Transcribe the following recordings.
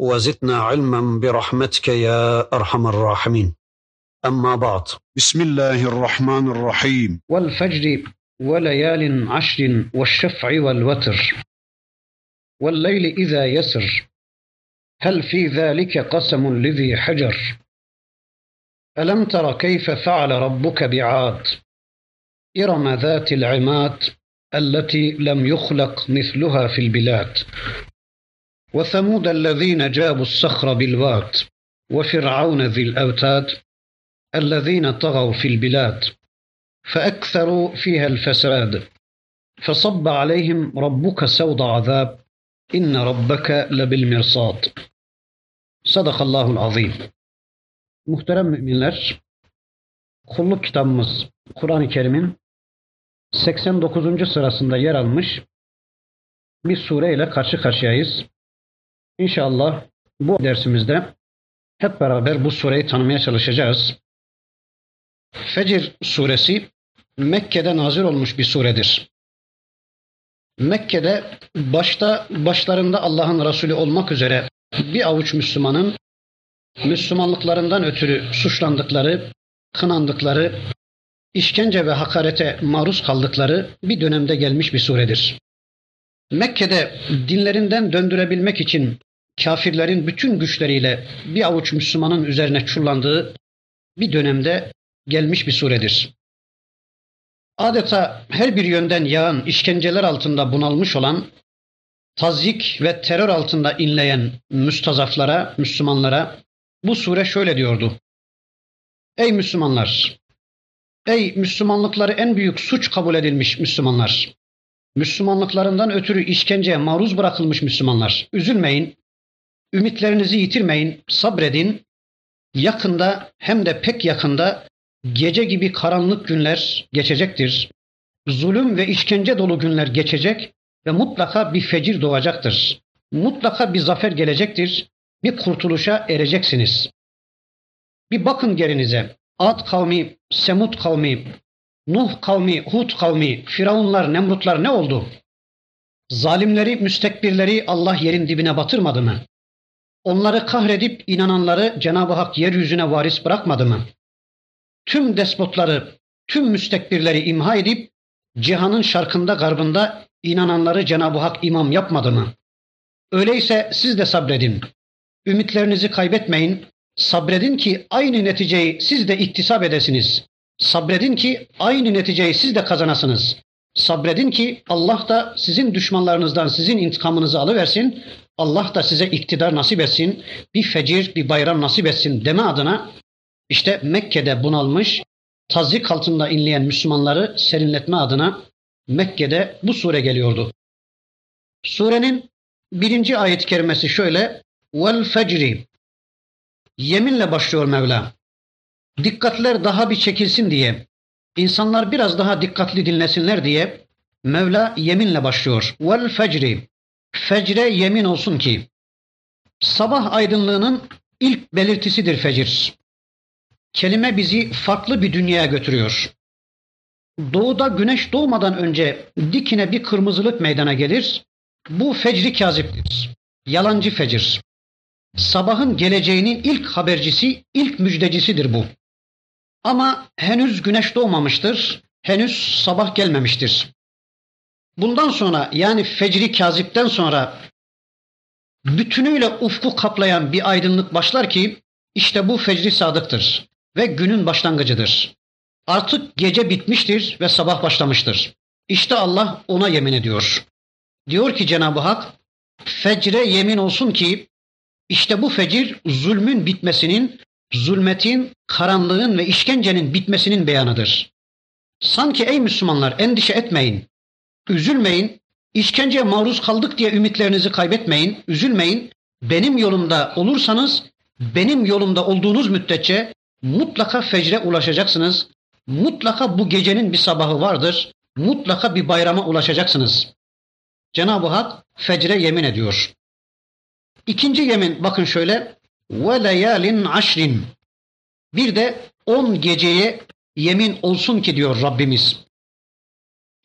وزدنا علما برحمتك يا أرحم الراحمين. أما بعد. بسم الله الرحمن الرحيم. والفجر وليال عشر والشفع والوتر والليل إذا يسر هل في ذلك قسم لذي حجر؟ ألم تر كيف فعل ربك بعاد؟ إرم ذات العماد التي لم يخلق مثلها في البلاد. وثمود الذين جابوا الصخر بالواد وفرعون ذي الأوتاد الذين طغوا في البلاد فأكثروا فيها الفساد فصب عليهم ربك سوط عذاب إن ربك لبالمرصاد Sadakallahul azim. Muhterem müminler, kulluk kitabımız Kur'an-ı Kerim'in 89. sırasında yer almış bir sure ile karşı karşıyayız. İnşallah bu dersimizde hep beraber bu sureyi tanımaya çalışacağız. Fecir suresi Mekke'de nazil olmuş bir suredir. Mekke'de başta başlarında Allah'ın Resulü olmak üzere bir avuç Müslümanın Müslümanlıklarından ötürü suçlandıkları, kınandıkları, işkence ve hakarete maruz kaldıkları bir dönemde gelmiş bir suredir. Mekke'de dinlerinden döndürebilmek için kafirlerin bütün güçleriyle bir avuç Müslümanın üzerine çullandığı bir dönemde gelmiş bir suredir. Adeta her bir yönden yağan işkenceler altında bunalmış olan, tazyik ve terör altında inleyen müstazaflara, Müslümanlara bu sure şöyle diyordu. Ey Müslümanlar! Ey Müslümanlıkları en büyük suç kabul edilmiş Müslümanlar! Müslümanlıklarından ötürü işkenceye maruz bırakılmış Müslümanlar. Üzülmeyin, ümitlerinizi yitirmeyin, sabredin. Yakında hem de pek yakında gece gibi karanlık günler geçecektir. Zulüm ve işkence dolu günler geçecek ve mutlaka bir fecir doğacaktır. Mutlaka bir zafer gelecektir. Bir kurtuluşa ereceksiniz. Bir bakın gerinize. Ad kavmi, Semut kavmi, Nuh kavmi, Hud kavmi, Firavunlar, Nemrutlar ne oldu? Zalimleri, müstekbirleri Allah yerin dibine batırmadı mı? Onları kahredip inananları Cenab-ı Hak yeryüzüne varis bırakmadı mı? Tüm despotları, tüm müstekbirleri imha edip cihanın şarkında garbında inananları Cenab-ı Hak imam yapmadı mı? Öyleyse siz de sabredin. Ümitlerinizi kaybetmeyin. Sabredin ki aynı neticeyi siz de iktisap edesiniz. Sabredin ki aynı neticeyi siz de kazanasınız. Sabredin ki Allah da sizin düşmanlarınızdan sizin intikamınızı alıversin. Allah da size iktidar nasip etsin. Bir fecir, bir bayram nasip etsin deme adına işte Mekke'de bunalmış, tazik altında inleyen Müslümanları serinletme adına Mekke'de bu sure geliyordu. Surenin birinci ayet-i kerimesi şöyle. Vel fecri. Yeminle başlıyor Mevla dikkatler daha bir çekilsin diye, insanlar biraz daha dikkatli dinlesinler diye Mevla yeminle başlıyor. Vel fecri. Fecre yemin olsun ki sabah aydınlığının ilk belirtisidir fecir. Kelime bizi farklı bir dünyaya götürüyor. Doğuda güneş doğmadan önce dikine bir kırmızılık meydana gelir. Bu fecri kaziptir. Yalancı fecir. Sabahın geleceğinin ilk habercisi, ilk müjdecisidir bu. Ama henüz güneş doğmamıştır, henüz sabah gelmemiştir. Bundan sonra yani fecri kazipten sonra bütünüyle ufku kaplayan bir aydınlık başlar ki işte bu fecri sadıktır ve günün başlangıcıdır. Artık gece bitmiştir ve sabah başlamıştır. İşte Allah ona yemin ediyor. Diyor ki Cenab-ı Hak, fecre yemin olsun ki işte bu fecir zulmün bitmesinin, zulmetin, karanlığın ve işkencenin bitmesinin beyanıdır. Sanki ey Müslümanlar endişe etmeyin, üzülmeyin, işkenceye maruz kaldık diye ümitlerinizi kaybetmeyin, üzülmeyin. Benim yolumda olursanız, benim yolumda olduğunuz müddetçe mutlaka fecre ulaşacaksınız. Mutlaka bu gecenin bir sabahı vardır. Mutlaka bir bayrama ulaşacaksınız. Cenab-ı Hak fecre yemin ediyor. İkinci yemin bakın şöyle. Ve leyalin aşrin. Bir de on geceye yemin olsun ki diyor Rabbimiz.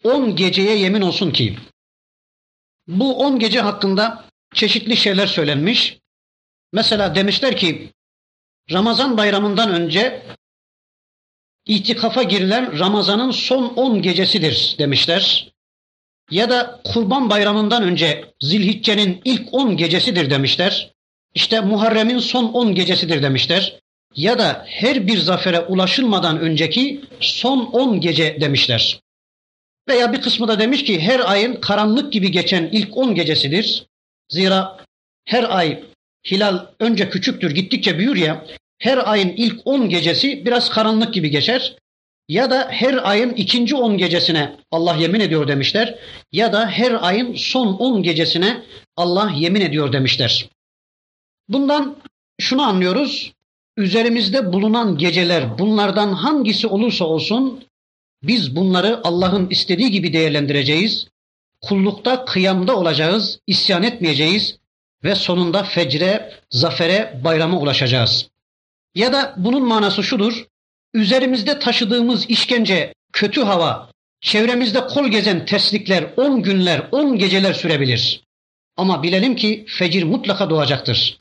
On geceye yemin olsun ki. Bu on gece hakkında çeşitli şeyler söylenmiş. Mesela demişler ki Ramazan bayramından önce itikafa girilen Ramazan'ın son on gecesidir demişler. Ya da Kurban Bayramı'ndan önce Zilhicce'nin ilk on gecesidir demişler. İşte Muharrem'in son on gecesidir demişler. Ya da her bir zafere ulaşılmadan önceki son on gece demişler. Veya bir kısmı da demiş ki her ayın karanlık gibi geçen ilk on gecesidir. Zira her ay hilal önce küçüktür gittikçe büyür ya her ayın ilk on gecesi biraz karanlık gibi geçer. Ya da her ayın ikinci on gecesine Allah yemin ediyor demişler. Ya da her ayın son on gecesine Allah yemin ediyor demişler. Bundan şunu anlıyoruz. Üzerimizde bulunan geceler bunlardan hangisi olursa olsun biz bunları Allah'ın istediği gibi değerlendireceğiz. Kullukta, kıyamda olacağız, isyan etmeyeceğiz ve sonunda fecre, zafere, bayrama ulaşacağız. Ya da bunun manası şudur. Üzerimizde taşıdığımız işkence, kötü hava, çevremizde kol gezen terslikler 10 günler, 10 geceler sürebilir. Ama bilelim ki fecir mutlaka doğacaktır.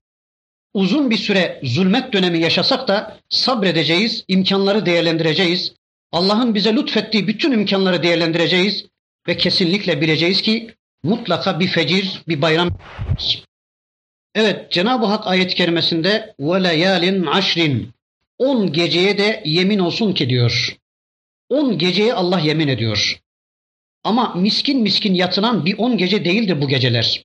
Uzun bir süre zulmet dönemi yaşasak da sabredeceğiz, imkanları değerlendireceğiz. Allah'ın bize lütfettiği bütün imkanları değerlendireceğiz ve kesinlikle bileceğiz ki mutlaka bir fecir, bir bayram. Evet Cenab-ı Hak ayet-i kerimesinde leyalin aşrin on geceye de yemin olsun ki diyor. On geceye Allah yemin ediyor. Ama miskin miskin yatınan bir on gece değildir bu geceler.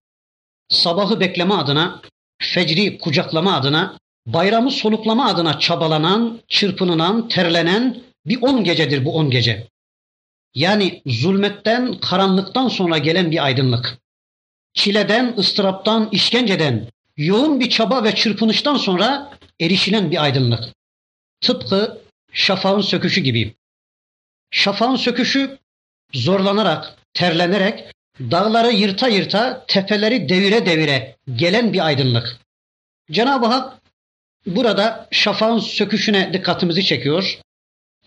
Sabahı bekleme adına, fecri kucaklama adına, bayramı soluklama adına çabalanan, çırpınınan, terlenen bir on gecedir bu on gece. Yani zulmetten, karanlıktan sonra gelen bir aydınlık. Çileden, ıstıraptan, işkenceden, yoğun bir çaba ve çırpınıştan sonra erişilen bir aydınlık. Tıpkı şafağın söküşü gibi. Şafağın söküşü zorlanarak, terlenerek, dağları yırta yırta, tepeleri devire devire gelen bir aydınlık. Cenab-ı Hak burada şafağın söküşüne dikkatimizi çekiyor.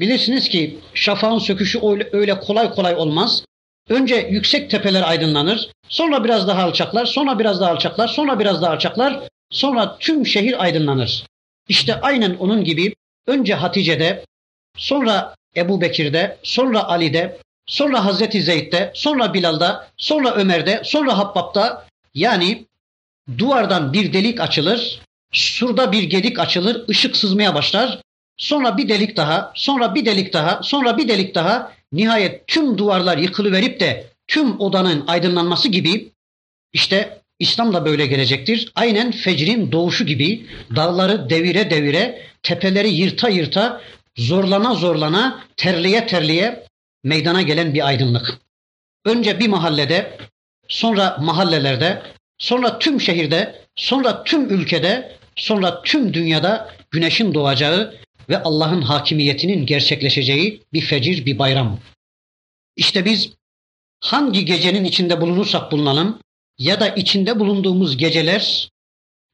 Bilirsiniz ki şafağın söküşü öyle kolay kolay olmaz. Önce yüksek tepeler aydınlanır, sonra biraz daha alçaklar, sonra biraz daha alçaklar, sonra biraz daha alçaklar, sonra tüm şehir aydınlanır. İşte aynen onun gibi önce Hatice'de, sonra Ebu Bekir'de, sonra Ali'de, sonra Hazreti Zeyd'de, sonra Bilal'da, sonra Ömer'de, sonra Habbab'da yani duvardan bir delik açılır, surda bir gedik açılır, ışık sızmaya başlar. Sonra bir delik daha, sonra bir delik daha, sonra bir delik daha. Nihayet tüm duvarlar yıkılıverip de tüm odanın aydınlanması gibi işte İslam da böyle gelecektir. Aynen fecrin doğuşu gibi dağları devire devire, tepeleri yırta yırta, zorlana zorlana, terliye terliye meydana gelen bir aydınlık. Önce bir mahallede, sonra mahallelerde, sonra tüm şehirde, sonra tüm ülkede, sonra tüm dünyada güneşin doğacağı ve Allah'ın hakimiyetinin gerçekleşeceği bir fecir, bir bayram. İşte biz hangi gecenin içinde bulunursak bulunalım ya da içinde bulunduğumuz geceler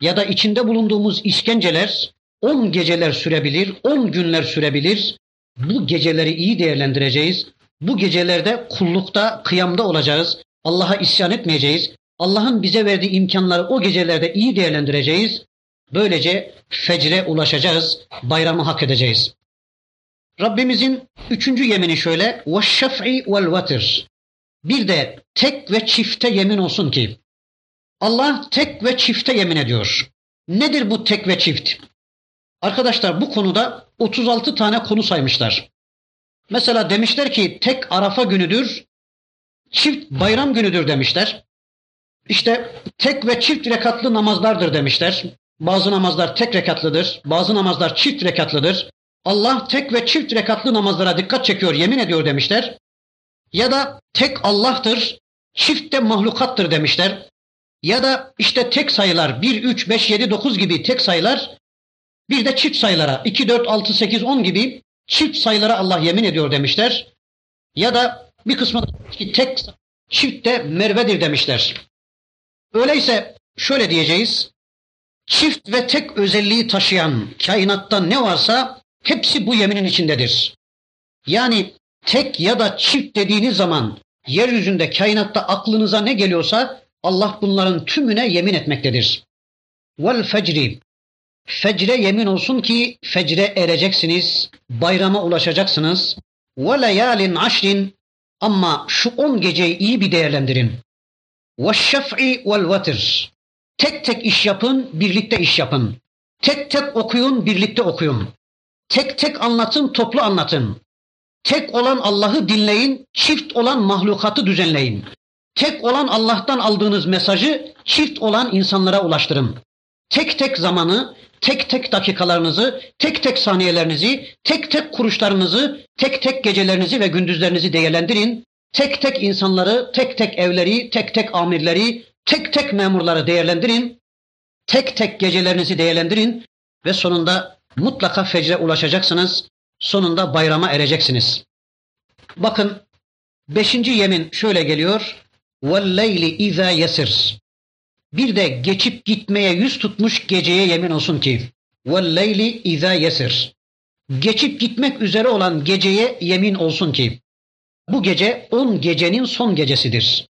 ya da içinde bulunduğumuz işkenceler 10 geceler sürebilir, 10 günler sürebilir. Bu geceleri iyi değerlendireceğiz. Bu gecelerde kullukta, kıyamda olacağız. Allah'a isyan etmeyeceğiz. Allah'ın bize verdiği imkanları o gecelerde iyi değerlendireceğiz. Böylece fecre ulaşacağız, bayramı hak edeceğiz. Rabbimizin üçüncü yemini şöyle. وَالشَّفْعِ وَالْوَتِرِ Bir de tek ve çifte yemin olsun ki Allah tek ve çifte yemin ediyor. Nedir bu tek ve çift? Arkadaşlar bu konuda 36 tane konu saymışlar. Mesela demişler ki tek Arafa günüdür, çift bayram günüdür demişler. İşte tek ve çift rekatlı namazlardır demişler. Bazı namazlar tek rekatlıdır, bazı namazlar çift rekatlıdır. Allah tek ve çift rekatlı namazlara dikkat çekiyor, yemin ediyor demişler. Ya da tek Allah'tır, çift de mahlukattır demişler. Ya da işte tek sayılar 1, 3, 5, 7, 9 gibi tek sayılar Bir de çift sayılara 2, 4, 6, 8, 10 gibi çift sayılara Allah yemin ediyor demişler. Ya da bir kısmı ki tek çift de mervedir demişler. Öyleyse şöyle diyeceğiz. Çift ve tek özelliği taşıyan kainatta ne varsa hepsi bu yeminin içindedir. Yani tek ya da çift dediğiniz zaman yeryüzünde kainatta aklınıza ne geliyorsa Allah bunların tümüne yemin etmektedir. Vel fecri Fecre yemin olsun ki fecre ereceksiniz, bayrama ulaşacaksınız. Ve leyalin aşrin ama şu on geceyi iyi bir değerlendirin. Ve şef'i vel vatr. Tek tek iş yapın, birlikte iş yapın. Tek tek okuyun, birlikte okuyun. Tek tek anlatın, toplu anlatın. Tek olan Allah'ı dinleyin, çift olan mahlukatı düzenleyin. Tek olan Allah'tan aldığınız mesajı çift olan insanlara ulaştırın. Tek tek zamanı, tek tek dakikalarınızı, tek tek saniyelerinizi, tek tek kuruşlarınızı, tek tek gecelerinizi ve gündüzlerinizi değerlendirin. Tek tek insanları, tek tek evleri, tek tek amirleri, tek tek memurları değerlendirin. Tek tek gecelerinizi değerlendirin ve sonunda mutlaka fecre ulaşacaksınız. Sonunda bayrama ereceksiniz. Bakın beşinci yemin şöyle geliyor. وَالْلَيْلِ اِذَا يَسِرْ Bir de geçip gitmeye yüz tutmuş geceye yemin olsun ki وَالْلَيْلِ اِذَا يَسِرْ Geçip gitmek üzere olan geceye yemin olsun ki bu gece on gecenin son gecesidir.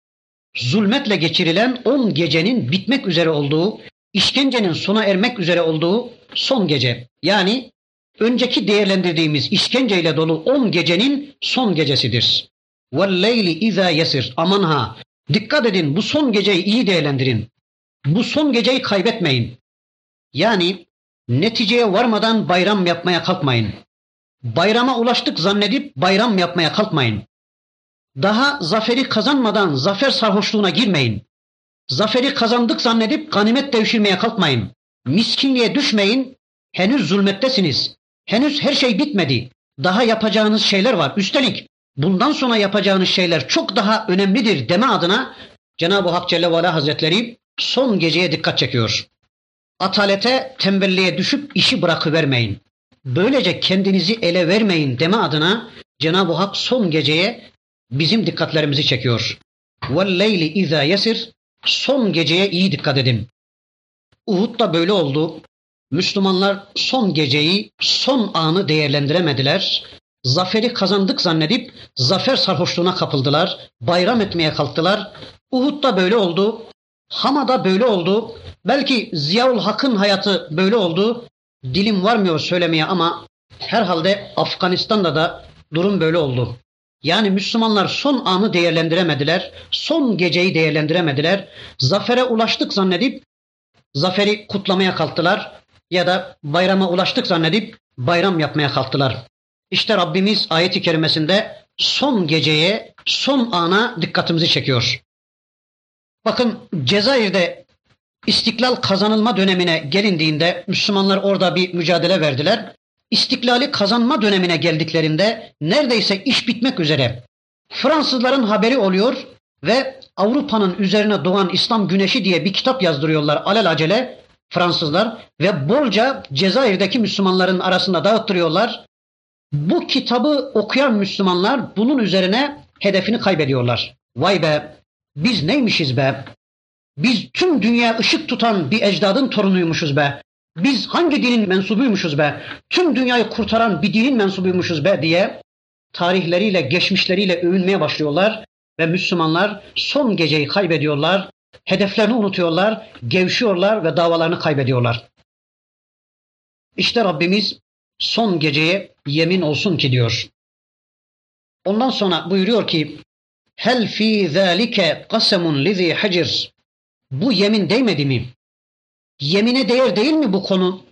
Zulmetle geçirilen on gecenin bitmek üzere olduğu, işkencenin sona ermek üzere olduğu son gece. Yani önceki değerlendirdiğimiz işkenceyle dolu on gecenin son gecesidir. وَالْلَيْلِ اِذَا yesir. Aman ha! Dikkat edin bu son geceyi iyi değerlendirin. Bu son geceyi kaybetmeyin. Yani neticeye varmadan bayram yapmaya kalkmayın. Bayrama ulaştık zannedip bayram yapmaya kalkmayın. Daha zaferi kazanmadan zafer sarhoşluğuna girmeyin. Zaferi kazandık zannedip ganimet devşirmeye kalkmayın. Miskinliğe düşmeyin. Henüz zulmettesiniz. Henüz her şey bitmedi. Daha yapacağınız şeyler var. Üstelik bundan sonra yapacağınız şeyler çok daha önemlidir deme adına Cenab-ı Hak Celle ve Ala Hazretleri son geceye dikkat çekiyor. Atalete, tembelliğe düşüp işi bırakıvermeyin. Böylece kendinizi ele vermeyin deme adına Cenab-ı Hak son geceye bizim dikkatlerimizi çekiyor. وَالْلَيْلِ اِذَا yesir Son geceye iyi dikkat edin. Uhud'da böyle oldu. Müslümanlar son geceyi, son anı değerlendiremediler. Zaferi kazandık zannedip zafer sarhoşluğuna kapıldılar. Bayram etmeye kalktılar. Uhud'da böyle oldu. Hama'da böyle oldu. Belki Ziyaul Hak'ın hayatı böyle oldu. Dilim varmıyor söylemeye ama herhalde Afganistan'da da durum böyle oldu. Yani Müslümanlar son anı değerlendiremediler, son geceyi değerlendiremediler. Zafere ulaştık zannedip zaferi kutlamaya kalktılar ya da bayrama ulaştık zannedip bayram yapmaya kalktılar. İşte Rabbimiz ayeti kerimesinde son geceye, son ana dikkatimizi çekiyor. Bakın Cezayir'de istiklal kazanılma dönemine gelindiğinde Müslümanlar orada bir mücadele verdiler. İstiklali kazanma dönemine geldiklerinde neredeyse iş bitmek üzere. Fransızların haberi oluyor ve Avrupa'nın üzerine doğan İslam güneşi diye bir kitap yazdırıyorlar alelacele Fransızlar ve bolca Cezayir'deki Müslümanların arasında dağıttırıyorlar. Bu kitabı okuyan Müslümanlar bunun üzerine hedefini kaybediyorlar. Vay be biz neymişiz be? Biz tüm dünya ışık tutan bir ecdadın torunuymuşuz be. Biz hangi dinin mensubuymuşuz be? Tüm dünyayı kurtaran bir dinin mensubuymuşuz be diye tarihleriyle, geçmişleriyle övünmeye başlıyorlar ve Müslümanlar son geceyi kaybediyorlar, hedeflerini unutuyorlar, gevşiyorlar ve davalarını kaybediyorlar. İşte Rabbimiz son geceye yemin olsun ki diyor. Ondan sonra buyuruyor ki Hel fi zalike kasemun lizi hacir. Bu yemin değmedi mi? Yemine değer değil mi bu konu?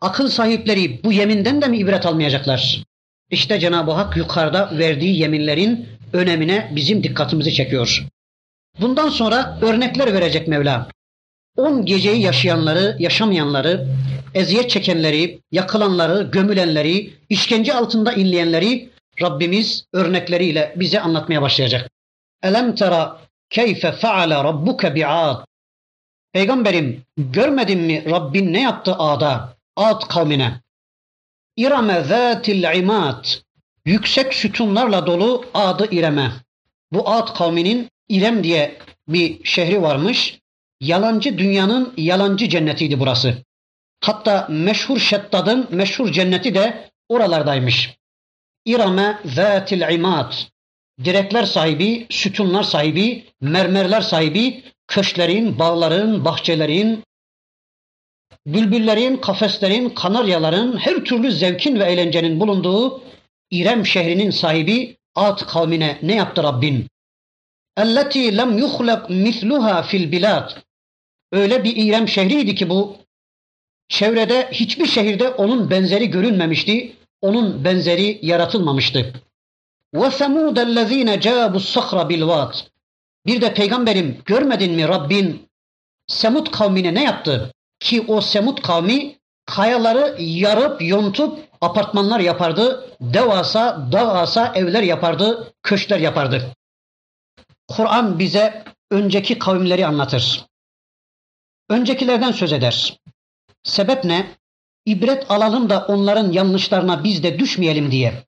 Akıl sahipleri bu yeminden de mi ibret almayacaklar? İşte Cenab-ı Hak yukarıda verdiği yeminlerin önemine bizim dikkatimizi çekiyor. Bundan sonra örnekler verecek Mevla. On geceyi yaşayanları, yaşamayanları, eziyet çekenleri, yakılanları, gömülenleri, işkence altında inleyenleri Rabbimiz örnekleriyle bize anlatmaya başlayacak. Elem tera keyfe faale rabbuke bi'ad. Peygamberim görmedin mi Rabbin ne yaptı Ad'a? Ad kavmine. İrame zâtil imad. Yüksek sütunlarla dolu adı İrem'e. Bu Ad kavminin İrem diye bir şehri varmış. Yalancı dünyanın yalancı cennetiydi burası. Hatta meşhur Şeddad'ın meşhur cenneti de oralardaymış. İrame zâtil imad. Direkler sahibi, sütunlar sahibi, mermerler sahibi, köşklerin, bağların, bahçelerin, bülbüllerin, kafeslerin, kanaryaların, her türlü zevkin ve eğlencenin bulunduğu İrem şehrinin sahibi Ad kavmine ne yaptı Rabbin? Elleti lem yuhlak misluha fil bilad. Öyle bir İrem şehriydi ki bu. Çevrede hiçbir şehirde onun benzeri görünmemişti. Onun benzeri yaratılmamıştı. Ve semud ellezine cabu sahra bil Bir de peygamberim görmedin mi Rabbin Semud kavmine ne yaptı? Ki o Semud kavmi kayaları yarıp yontup apartmanlar yapardı. Devasa, dağasa evler yapardı, köşkler yapardı. Kur'an bize önceki kavimleri anlatır. Öncekilerden söz eder. Sebep ne? İbret alalım da onların yanlışlarına biz de düşmeyelim diye.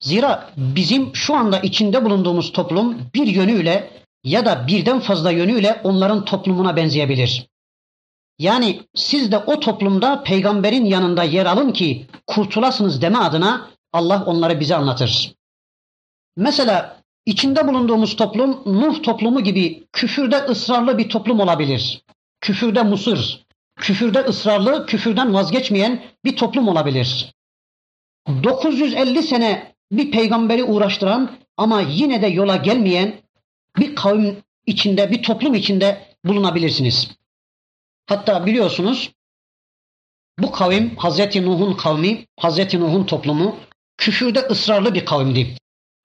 Zira bizim şu anda içinde bulunduğumuz toplum bir yönüyle ya da birden fazla yönüyle onların toplumuna benzeyebilir. Yani siz de o toplumda peygamberin yanında yer alın ki kurtulasınız deme adına Allah onları bize anlatır. Mesela içinde bulunduğumuz toplum Nuh toplumu gibi küfürde ısrarlı bir toplum olabilir. Küfürde musır, küfürde ısrarlı, küfürden vazgeçmeyen bir toplum olabilir. 950 sene bir peygamberi uğraştıran ama yine de yola gelmeyen bir kavim içinde, bir toplum içinde bulunabilirsiniz. Hatta biliyorsunuz bu kavim Hazreti Nuh'un kavmi, Hazreti Nuh'un toplumu küfürde ısrarlı bir kavimdi.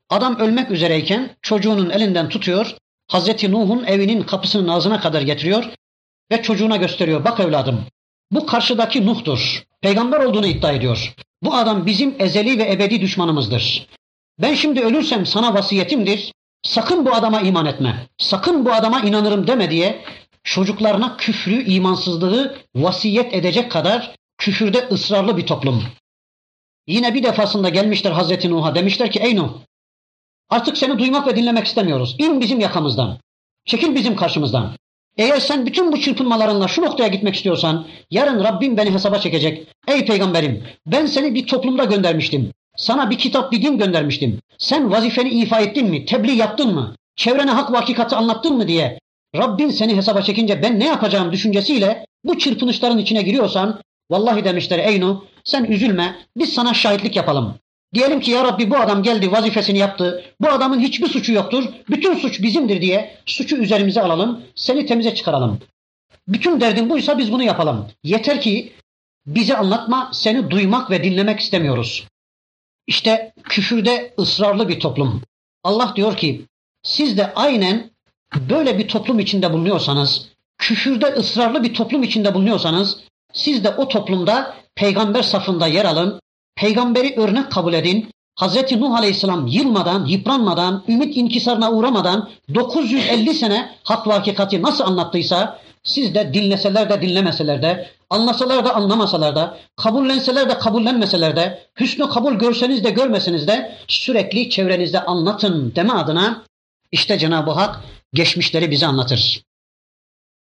Adam ölmek üzereyken çocuğunun elinden tutuyor, Hazreti Nuh'un evinin kapısının ağzına kadar getiriyor ve çocuğuna gösteriyor. Bak evladım bu karşıdaki Nuh'tur. Peygamber olduğunu iddia ediyor. Bu adam bizim ezeli ve ebedi düşmanımızdır. Ben şimdi ölürsem sana vasiyetimdir. Sakın bu adama iman etme. Sakın bu adama inanırım deme diye çocuklarına küfrü, imansızlığı vasiyet edecek kadar küfürde ısrarlı bir toplum. Yine bir defasında gelmişler Hazreti Nuh'a demişler ki ey Nuh artık seni duymak ve dinlemek istemiyoruz. İn bizim yakamızdan. Çekil bizim karşımızdan. Eğer sen bütün bu çırpınmalarınla şu noktaya gitmek istiyorsan yarın Rabbim beni hesaba çekecek. Ey peygamberim ben seni bir toplumda göndermiştim. Sana bir kitap bir din göndermiştim. Sen vazifeni ifa ettin mi? Tebliğ yaptın mı? Çevrene hak ve hakikati anlattın mı diye Rabbin seni hesaba çekince ben ne yapacağım düşüncesiyle bu çırpınışların içine giriyorsan vallahi demişler ey Nuh sen üzülme biz sana şahitlik yapalım. Diyelim ki ya Rabbi bu adam geldi vazifesini yaptı. Bu adamın hiçbir suçu yoktur. Bütün suç bizimdir diye suçu üzerimize alalım. Seni temize çıkaralım. Bütün derdin buysa biz bunu yapalım. Yeter ki bize anlatma seni duymak ve dinlemek istemiyoruz. İşte küfürde ısrarlı bir toplum. Allah diyor ki siz de aynen böyle bir toplum içinde bulunuyorsanız, küfürde ısrarlı bir toplum içinde bulunuyorsanız, siz de o toplumda peygamber safında yer alın, peygamberi örnek kabul edin. Hz. Nuh Aleyhisselam yılmadan, yıpranmadan, ümit inkisarına uğramadan 950 sene hak ve hakikati nasıl anlattıysa siz de dinleseler de dinlemeseler de, anlasalar da anlamasalar da, kabullenseler de kabullenmeseler de, hüsnü kabul görseniz de görmeseniz de sürekli çevrenizde anlatın deme adına işte Cenab-ı Hak geçmişleri bize anlatır.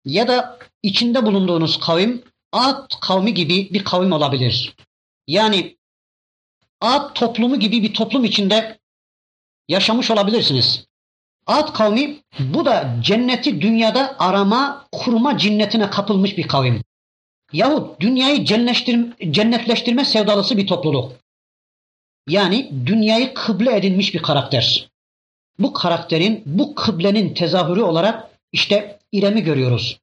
Ya da içinde bulunduğunuz kavim Ad kavmi gibi bir kavim olabilir. Yani Ad toplumu gibi bir toplum içinde yaşamış olabilirsiniz. Ad kavmi bu da cenneti dünyada arama, kurma cinnetine kapılmış bir kavim. Yahut dünyayı cennetleştirme sevdalısı bir topluluk. Yani dünyayı kıble edinmiş bir karakter. Bu karakterin, bu kıblenin tezahürü olarak işte İrem'i görüyoruz.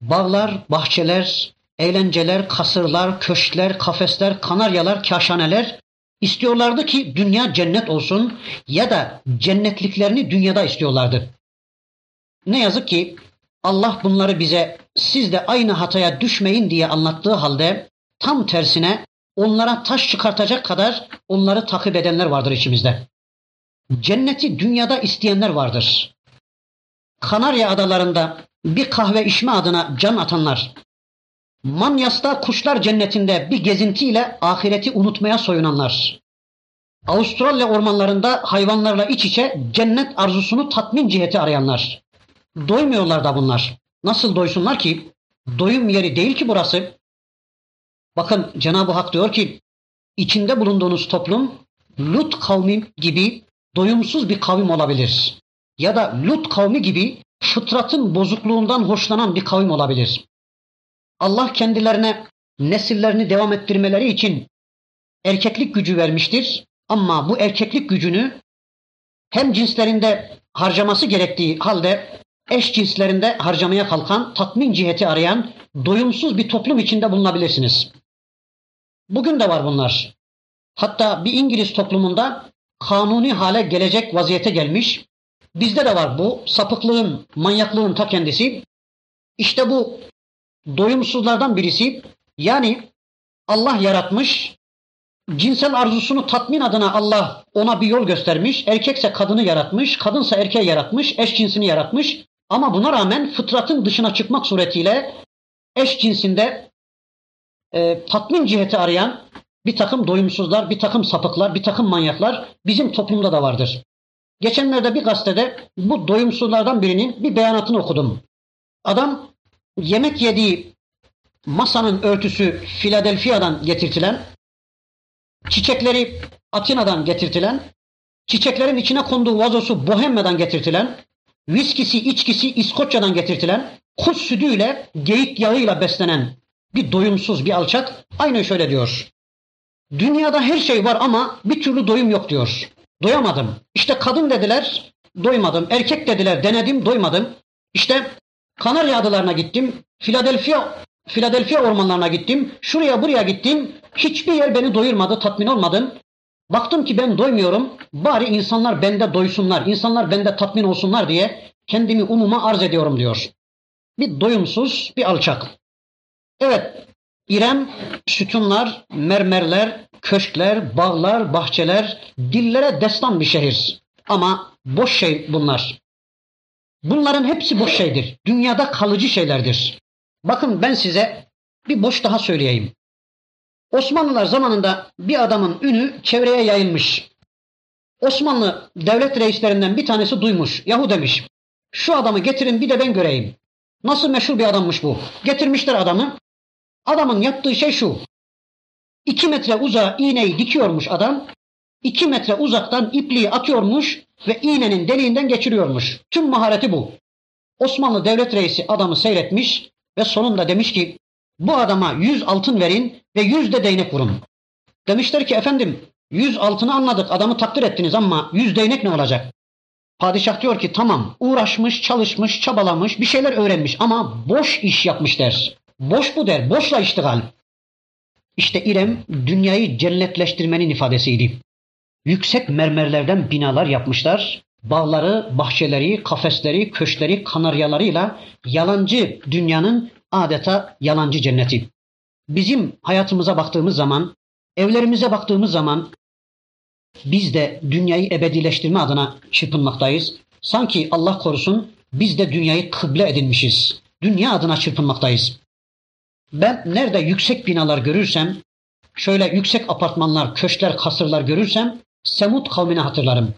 Bağlar, bahçeler, eğlenceler, kasırlar, köşkler, kafesler, kanaryalar, kaşaneler istiyorlardı ki dünya cennet olsun ya da cennetliklerini dünyada istiyorlardı. Ne yazık ki Allah bunları bize siz de aynı hataya düşmeyin diye anlattığı halde tam tersine onlara taş çıkartacak kadar onları takip edenler vardır içimizde. Cenneti dünyada isteyenler vardır. Kanarya adalarında bir kahve içme adına can atanlar, Manyas'ta kuşlar cennetinde bir gezintiyle ahireti unutmaya soyunanlar. Avustralya ormanlarında hayvanlarla iç içe cennet arzusunu tatmin ciheti arayanlar. Doymuyorlar da bunlar. Nasıl doysunlar ki? Doyum yeri değil ki burası. Bakın Cenab-ı Hak diyor ki içinde bulunduğunuz toplum Lut kavmi gibi doyumsuz bir kavim olabilir. Ya da Lut kavmi gibi fıtratın bozukluğundan hoşlanan bir kavim olabilir. Allah kendilerine nesillerini devam ettirmeleri için erkeklik gücü vermiştir. Ama bu erkeklik gücünü hem cinslerinde harcaması gerektiği halde eş cinslerinde harcamaya kalkan, tatmin ciheti arayan, doyumsuz bir toplum içinde bulunabilirsiniz. Bugün de var bunlar. Hatta bir İngiliz toplumunda kanuni hale gelecek vaziyete gelmiş. Bizde de var bu sapıklığın, manyaklığın ta kendisi. İşte bu doyumsuzlardan birisi. Yani Allah yaratmış, cinsel arzusunu tatmin adına Allah ona bir yol göstermiş. Erkekse kadını yaratmış, kadınsa erkeği yaratmış, eş cinsini yaratmış. Ama buna rağmen fıtratın dışına çıkmak suretiyle eş cinsinde e, tatmin ciheti arayan bir takım doyumsuzlar, bir takım sapıklar, bir takım manyaklar bizim toplumda da vardır. Geçenlerde bir gazetede bu doyumsuzlardan birinin bir beyanatını okudum. Adam yemek yediği masanın örtüsü Philadelphia'dan getirtilen, çiçekleri Atina'dan getirtilen, çiçeklerin içine konduğu vazosu Bohemya'dan getirtilen, viskisi, içkisi İskoçya'dan getirtilen, kuş sütüyle, geyik yağıyla beslenen bir doyumsuz, bir alçak aynı şöyle diyor. Dünyada her şey var ama bir türlü doyum yok diyor. Doyamadım. İşte kadın dediler, doymadım. Erkek dediler, denedim, doymadım. İşte Kanarya adalarına gittim. Philadelphia Philadelphia ormanlarına gittim. Şuraya buraya gittim. Hiçbir yer beni doyurmadı, tatmin olmadım. Baktım ki ben doymuyorum. Bari insanlar bende doysunlar, insanlar bende tatmin olsunlar diye kendimi umuma arz ediyorum diyor. Bir doyumsuz, bir alçak. Evet, İrem sütunlar, mermerler, köşkler, bağlar, bahçeler, dillere destan bir şehir. Ama boş şey bunlar. Bunların hepsi boş şeydir. Dünyada kalıcı şeylerdir. Bakın ben size bir boş daha söyleyeyim. Osmanlılar zamanında bir adamın ünü çevreye yayılmış. Osmanlı devlet reislerinden bir tanesi duymuş. Yahu demiş. Şu adamı getirin bir de ben göreyim. Nasıl meşhur bir adammış bu. Getirmişler adamı. Adamın yaptığı şey şu. İki metre uzağa iğneyi dikiyormuş adam. İki metre uzaktan ipliği atıyormuş ve iğnenin deliğinden geçiriyormuş. Tüm mahareti bu. Osmanlı devlet reisi adamı seyretmiş ve sonunda demiş ki bu adama yüz altın verin ve yüz de değnek vurun. Demişler ki efendim yüz altını anladık adamı takdir ettiniz ama yüz değnek ne olacak? Padişah diyor ki tamam uğraşmış, çalışmış, çabalamış, bir şeyler öğrenmiş ama boş iş yapmış der. Boş bu der, boşla iştigal. İşte İrem dünyayı cennetleştirmenin ifadesiydi. Yüksek mermerlerden binalar yapmışlar. Bağları, bahçeleri, kafesleri, köşkleri, kanaryalarıyla yalancı dünyanın adeta yalancı cenneti. Bizim hayatımıza baktığımız zaman, evlerimize baktığımız zaman biz de dünyayı ebedileştirme adına çırpınmaktayız. Sanki Allah korusun biz de dünyayı kıble edinmişiz. Dünya adına çırpınmaktayız. Ben nerede yüksek binalar görürsem, şöyle yüksek apartmanlar, köşkler, kasırlar görürsem Semut kavmini hatırlarım.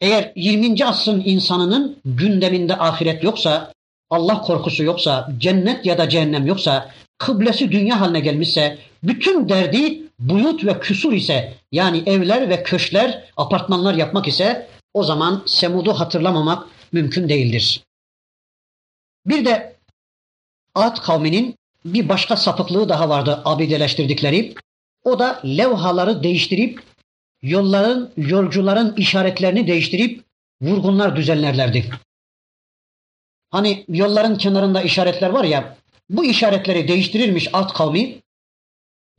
Eğer 20. asrın insanının gündeminde ahiret yoksa, Allah korkusu yoksa, cennet ya da cehennem yoksa, kıblesi dünya haline gelmişse, bütün derdi buyut ve küsur ise, yani evler ve köşkler, apartmanlar yapmak ise, o zaman Semud'u hatırlamamak mümkün değildir. Bir de Ad kavminin bir başka sapıklığı daha vardı abideleştirdikleri. O da levhaları değiştirip yolların, yolcuların işaretlerini değiştirip vurgunlar düzenlerlerdi. Hani yolların kenarında işaretler var ya, bu işaretleri değiştirilmiş Ad kavmi,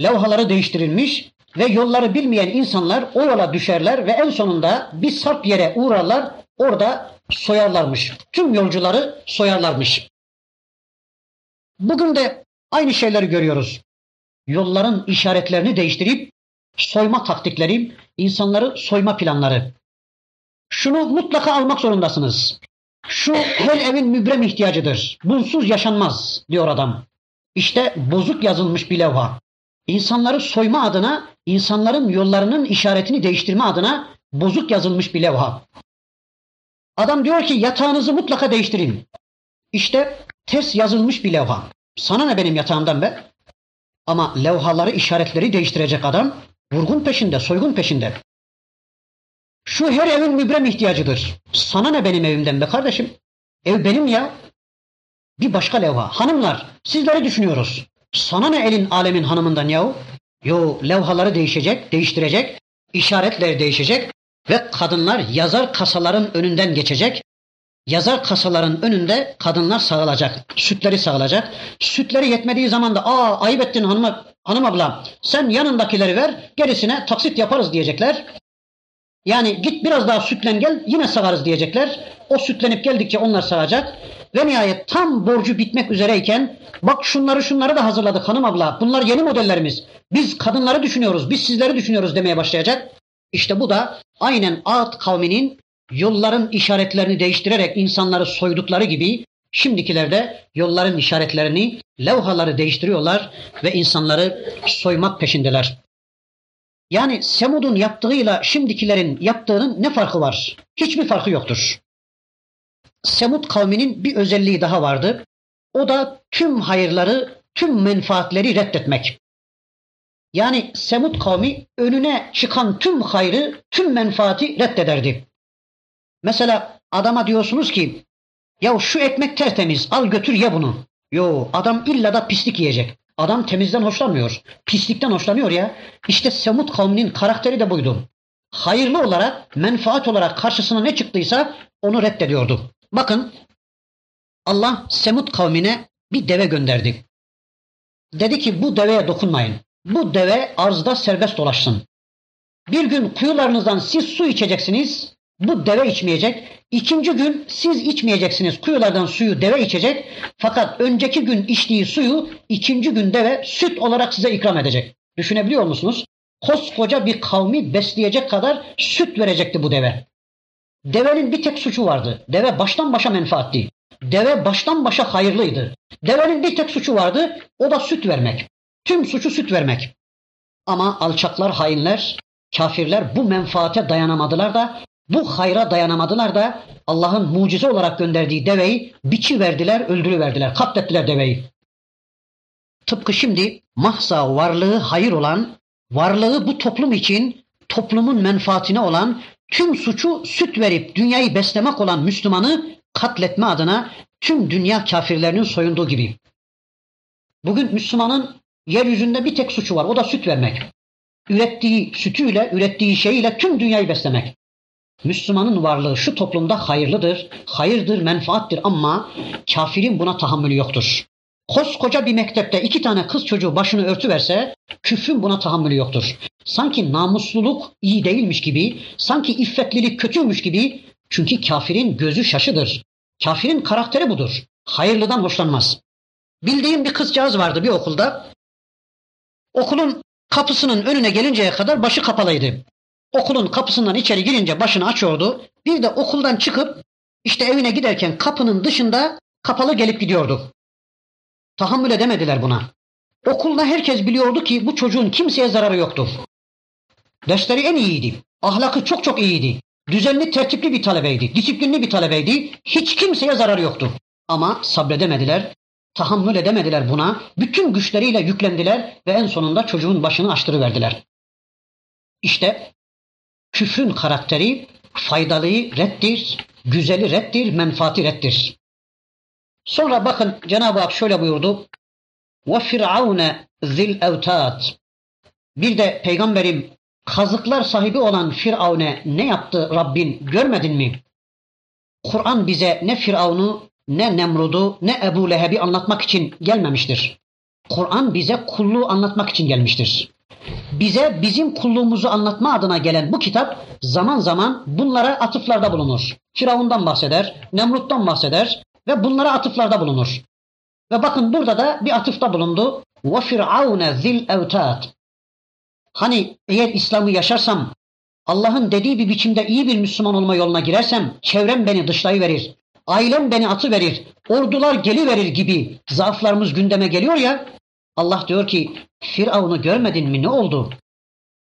levhaları değiştirilmiş ve yolları bilmeyen insanlar o yola düşerler ve en sonunda bir sarp yere uğrarlar, orada soyarlarmış. Tüm yolcuları soyarlarmış. Bugün de aynı şeyleri görüyoruz. Yolların işaretlerini değiştirip soyma taktikleri, insanları soyma planları. Şunu mutlaka almak zorundasınız. Şu her evin mübrem ihtiyacıdır. Bunsuz yaşanmaz diyor adam. İşte bozuk yazılmış bir levha. İnsanları soyma adına, insanların yollarının işaretini değiştirme adına bozuk yazılmış bir levha. Adam diyor ki yatağınızı mutlaka değiştirin. İşte ters yazılmış bir levha. Sana ne benim yatağımdan be? Ama levhaları, işaretleri değiştirecek adam vurgun peşinde, soygun peşinde. Şu her evin mübrem ihtiyacıdır. Sana ne benim evimden be kardeşim? Ev benim ya. Bir başka levha. Hanımlar, sizleri düşünüyoruz. Sana ne elin alemin hanımından yahu? Yo, levhaları değişecek, değiştirecek, işaretler değişecek ve kadınlar yazar kasaların önünden geçecek. Yazar kasaların önünde kadınlar sağılacak, sütleri sağılacak. Sütleri yetmediği zaman da aa ayıp ettin hanım, hanım abla sen yanındakileri ver gerisine taksit yaparız diyecekler. Yani git biraz daha sütlen gel yine sağarız diyecekler. O sütlenip geldikçe onlar sağacak. Ve nihayet tam borcu bitmek üzereyken bak şunları şunları da hazırladık hanım abla. Bunlar yeni modellerimiz. Biz kadınları düşünüyoruz, biz sizleri düşünüyoruz demeye başlayacak. İşte bu da aynen Ad kavminin yolların işaretlerini değiştirerek insanları soydukları gibi şimdikilerde yolların işaretlerini, levhaları değiştiriyorlar ve insanları soymak peşindeler. Yani Semud'un yaptığıyla şimdikilerin yaptığının ne farkı var? Hiçbir farkı yoktur. Semud kavminin bir özelliği daha vardı. O da tüm hayırları, tüm menfaatleri reddetmek. Yani Semud kavmi önüne çıkan tüm hayrı, tüm menfaati reddederdi. Mesela adama diyorsunuz ki ya şu ekmek tertemiz al götür ye bunu. Yo adam illa da pislik yiyecek. Adam temizden hoşlanmıyor. Pislikten hoşlanıyor ya. İşte Semud kavminin karakteri de buydu. Hayırlı olarak, menfaat olarak karşısına ne çıktıysa onu reddediyordu. Bakın Allah Semud kavmine bir deve gönderdi. Dedi ki bu deveye dokunmayın. Bu deve arzda serbest dolaşsın. Bir gün kuyularınızdan siz su içeceksiniz. Bu deve içmeyecek. İkinci gün siz içmeyeceksiniz. Kuyulardan suyu deve içecek. Fakat önceki gün içtiği suyu ikinci gün deve süt olarak size ikram edecek. Düşünebiliyor musunuz? Koskoca bir kavmi besleyecek kadar süt verecekti bu deve. Devenin bir tek suçu vardı. Deve baştan başa menfaatli. Deve baştan başa hayırlıydı. Devenin bir tek suçu vardı. O da süt vermek. Tüm suçu süt vermek. Ama alçaklar, hainler, kafirler bu menfaate dayanamadılar da bu hayra dayanamadılar da Allah'ın mucize olarak gönderdiği deveyi biçi verdiler, öldürüverdiler, katlettiler deveyi. Tıpkı şimdi mahsa varlığı hayır olan, varlığı bu toplum için toplumun menfaatine olan, tüm suçu süt verip dünyayı beslemek olan Müslümanı katletme adına tüm dünya kafirlerinin soyunduğu gibi. Bugün Müslümanın yeryüzünde bir tek suçu var. O da süt vermek. Ürettiği sütüyle, ürettiği şeyiyle tüm dünyayı beslemek. Müslümanın varlığı şu toplumda hayırlıdır, hayırdır, menfaattir ama kafirin buna tahammülü yoktur. Koskoca bir mektepte iki tane kız çocuğu başını örtüverse küfrün buna tahammülü yoktur. Sanki namusluluk iyi değilmiş gibi, sanki iffetlilik kötüymüş gibi çünkü kafirin gözü şaşıdır. Kafirin karakteri budur. Hayırlıdan hoşlanmaz. Bildiğim bir kızcağız vardı bir okulda. Okulun kapısının önüne gelinceye kadar başı kapalıydı. Okulun kapısından içeri girince başını açıyordu. Bir de okuldan çıkıp işte evine giderken kapının dışında kapalı gelip gidiyordu. Tahammül edemediler buna. Okulda herkes biliyordu ki bu çocuğun kimseye zararı yoktu. Dersleri en iyiydi. Ahlakı çok çok iyiydi. Düzenli, tertipli bir talebeydi. Disiplinli bir talebeydi. Hiç kimseye zararı yoktu. Ama sabredemediler. Tahammül edemediler buna. Bütün güçleriyle yüklendiler ve en sonunda çocuğun başını açtırıverdiler. İşte küfrün karakteri faydalıyı reddir, güzeli reddir, menfaati reddir. Sonra bakın Cenab-ı Hak şöyle buyurdu. Ve firavune zil evtat. Bir de peygamberim kazıklar sahibi olan Firavun'e ne yaptı Rabbin görmedin mi? Kur'an bize ne Firavun'u ne Nemrud'u ne Ebu Leheb'i anlatmak için gelmemiştir. Kur'an bize kulluğu anlatmak için gelmiştir. Bize bizim kulluğumuzu anlatma adına gelen bu kitap zaman zaman bunlara atıflarda bulunur. Firavundan bahseder, Nemrut'tan bahseder ve bunlara atıflarda bulunur. Ve bakın burada da bir atıfta bulundu. Ve firavune zil evtat. Hani eğer İslam'ı yaşarsam, Allah'ın dediği bir biçimde iyi bir Müslüman olma yoluna girersem çevrem beni dışlayıverir. ailem beni atı verir, ordular geliverir gibi zaaflarımız gündeme geliyor ya. Allah diyor ki Firavun'u görmedin mi ne oldu?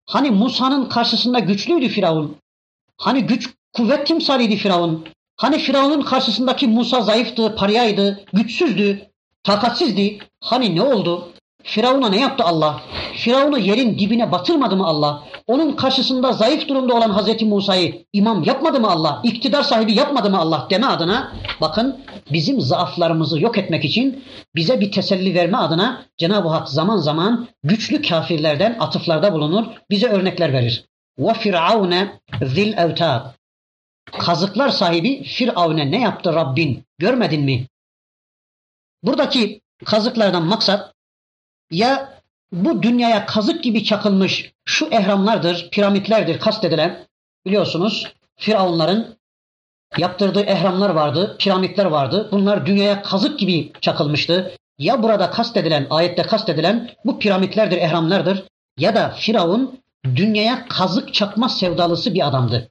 Hani Musa'nın karşısında güçlüydü Firavun. Hani güç kuvvet timsaliydi Firavun. Hani Firavun'un karşısındaki Musa zayıftı, parayaydı, güçsüzdü, takatsizdi. Hani ne oldu? Firavun'a ne yaptı Allah? Firavun'u yerin dibine batırmadı mı Allah? Onun karşısında zayıf durumda olan Hazreti Musa'yı imam yapmadı mı Allah? İktidar sahibi yapmadı mı Allah deme adına bakın bizim zaaflarımızı yok etmek için bize bir teselli verme adına Cenab-ı Hak zaman zaman güçlü kafirlerden atıflarda bulunur, bize örnekler verir. Ve firavune zil evtad. Kazıklar sahibi Firavun'e ne yaptı Rabbin? Görmedin mi? Buradaki kazıklardan maksat ya bu dünyaya kazık gibi çakılmış şu ehramlardır, piramitlerdir kastedilen biliyorsunuz Firavunların yaptırdığı ehramlar vardı, piramitler vardı. Bunlar dünyaya kazık gibi çakılmıştı. Ya burada kastedilen, ayette kastedilen bu piramitlerdir, ehramlardır ya da Firavun dünyaya kazık çakma sevdalısı bir adamdı.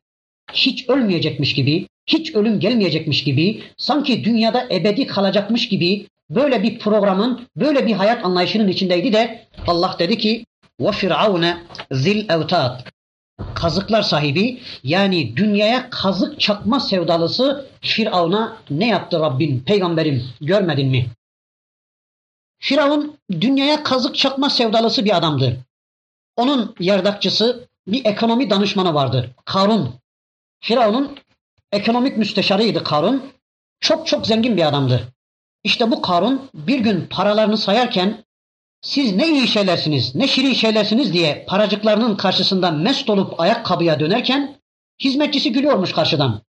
Hiç ölmeyecekmiş gibi, hiç ölüm gelmeyecekmiş gibi, sanki dünyada ebedi kalacakmış gibi böyle bir programın, böyle bir hayat anlayışının içindeydi de Allah dedi ki ve firavune zil evtat kazıklar sahibi yani dünyaya kazık çakma sevdalısı Firavun'a ne yaptı Rabbin peygamberim görmedin mi? Firavun dünyaya kazık çakma sevdalısı bir adamdı. Onun yardakçısı bir ekonomi danışmanı vardı. Karun. Firavun'un ekonomik müsteşarıydı Karun. Çok çok zengin bir adamdı. İşte bu Karun bir gün paralarını sayarken siz ne iyi şeylersiniz, ne şirin şeylersiniz diye paracıklarının karşısında mest olup ayakkabıya dönerken hizmetçisi gülüyormuş karşıdan.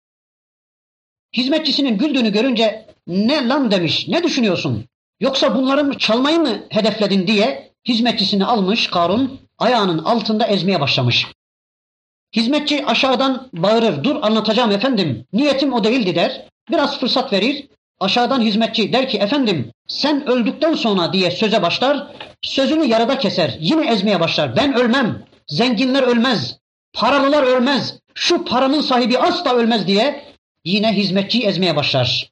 Hizmetçisinin güldüğünü görünce ne lan demiş, ne düşünüyorsun? Yoksa bunları çalmayı mı hedefledin diye hizmetçisini almış Karun ayağının altında ezmeye başlamış. Hizmetçi aşağıdan bağırır, dur anlatacağım efendim, niyetim o değildi der. Biraz fırsat verir, Aşağıdan hizmetçi der ki efendim sen öldükten sonra diye söze başlar. Sözünü yarıda keser. Yine ezmeye başlar. Ben ölmem. Zenginler ölmez. Paralılar ölmez. Şu paranın sahibi asla ölmez diye yine hizmetçi ezmeye başlar.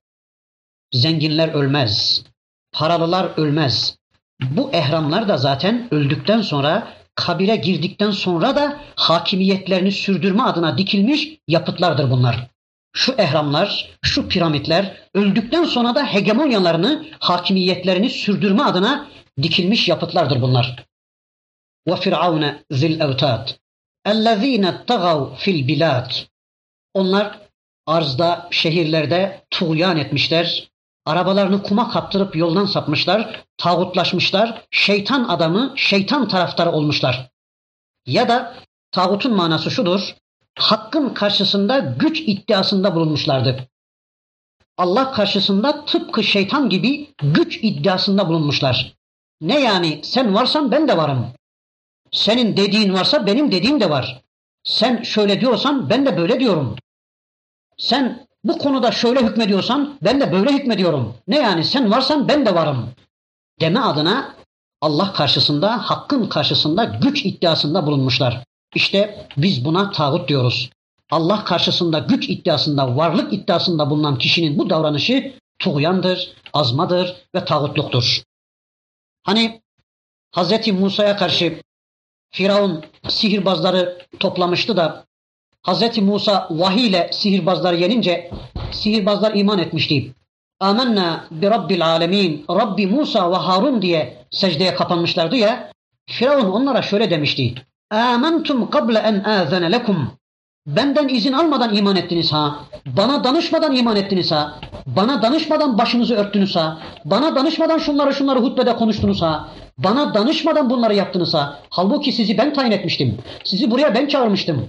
Zenginler ölmez. Paralılar ölmez. Bu ehramlar da zaten öldükten sonra kabire girdikten sonra da hakimiyetlerini sürdürme adına dikilmiş yapıtlardır bunlar şu ehramlar, şu piramitler öldükten sonra da hegemonyalarını, hakimiyetlerini sürdürme adına dikilmiş yapıtlardır bunlar. Ve firavune zil evtat. Ellezine tagav fil bilad. Onlar arzda, şehirlerde tuğyan etmişler. Arabalarını kuma kaptırıp yoldan sapmışlar, tağutlaşmışlar, şeytan adamı, şeytan taraftarı olmuşlar. Ya da tağutun manası şudur, hakkın karşısında güç iddiasında bulunmuşlardı. Allah karşısında tıpkı şeytan gibi güç iddiasında bulunmuşlar. Ne yani sen varsan ben de varım. Senin dediğin varsa benim dediğim de var. Sen şöyle diyorsan ben de böyle diyorum. Sen bu konuda şöyle hükmediyorsan ben de böyle hükmediyorum. Ne yani sen varsan ben de varım. Deme adına Allah karşısında, hakkın karşısında güç iddiasında bulunmuşlar. İşte biz buna tağut diyoruz. Allah karşısında güç iddiasında, varlık iddiasında bulunan kişinin bu davranışı tuğyandır, azmadır ve tağutluktur. Hani Hz. Musa'ya karşı Firavun sihirbazları toplamıştı da Hz. Musa vahiy ile sihirbazları yenince sihirbazlar iman etmişti. Amenna bi Rabbil alemin, Rabbi Musa ve Harun diye secdeye kapanmışlardı ya. Firavun onlara şöyle demişti. Âmentum kable en âzene lekum. Benden izin almadan iman ettiniz ha. Bana danışmadan iman ettiniz ha. Bana danışmadan başınızı örttünüz ha. Bana danışmadan şunları şunları hutbede konuştunuz ha. Bana danışmadan bunları yaptınız ha. Halbuki sizi ben tayin etmiştim. Sizi buraya ben çağırmıştım.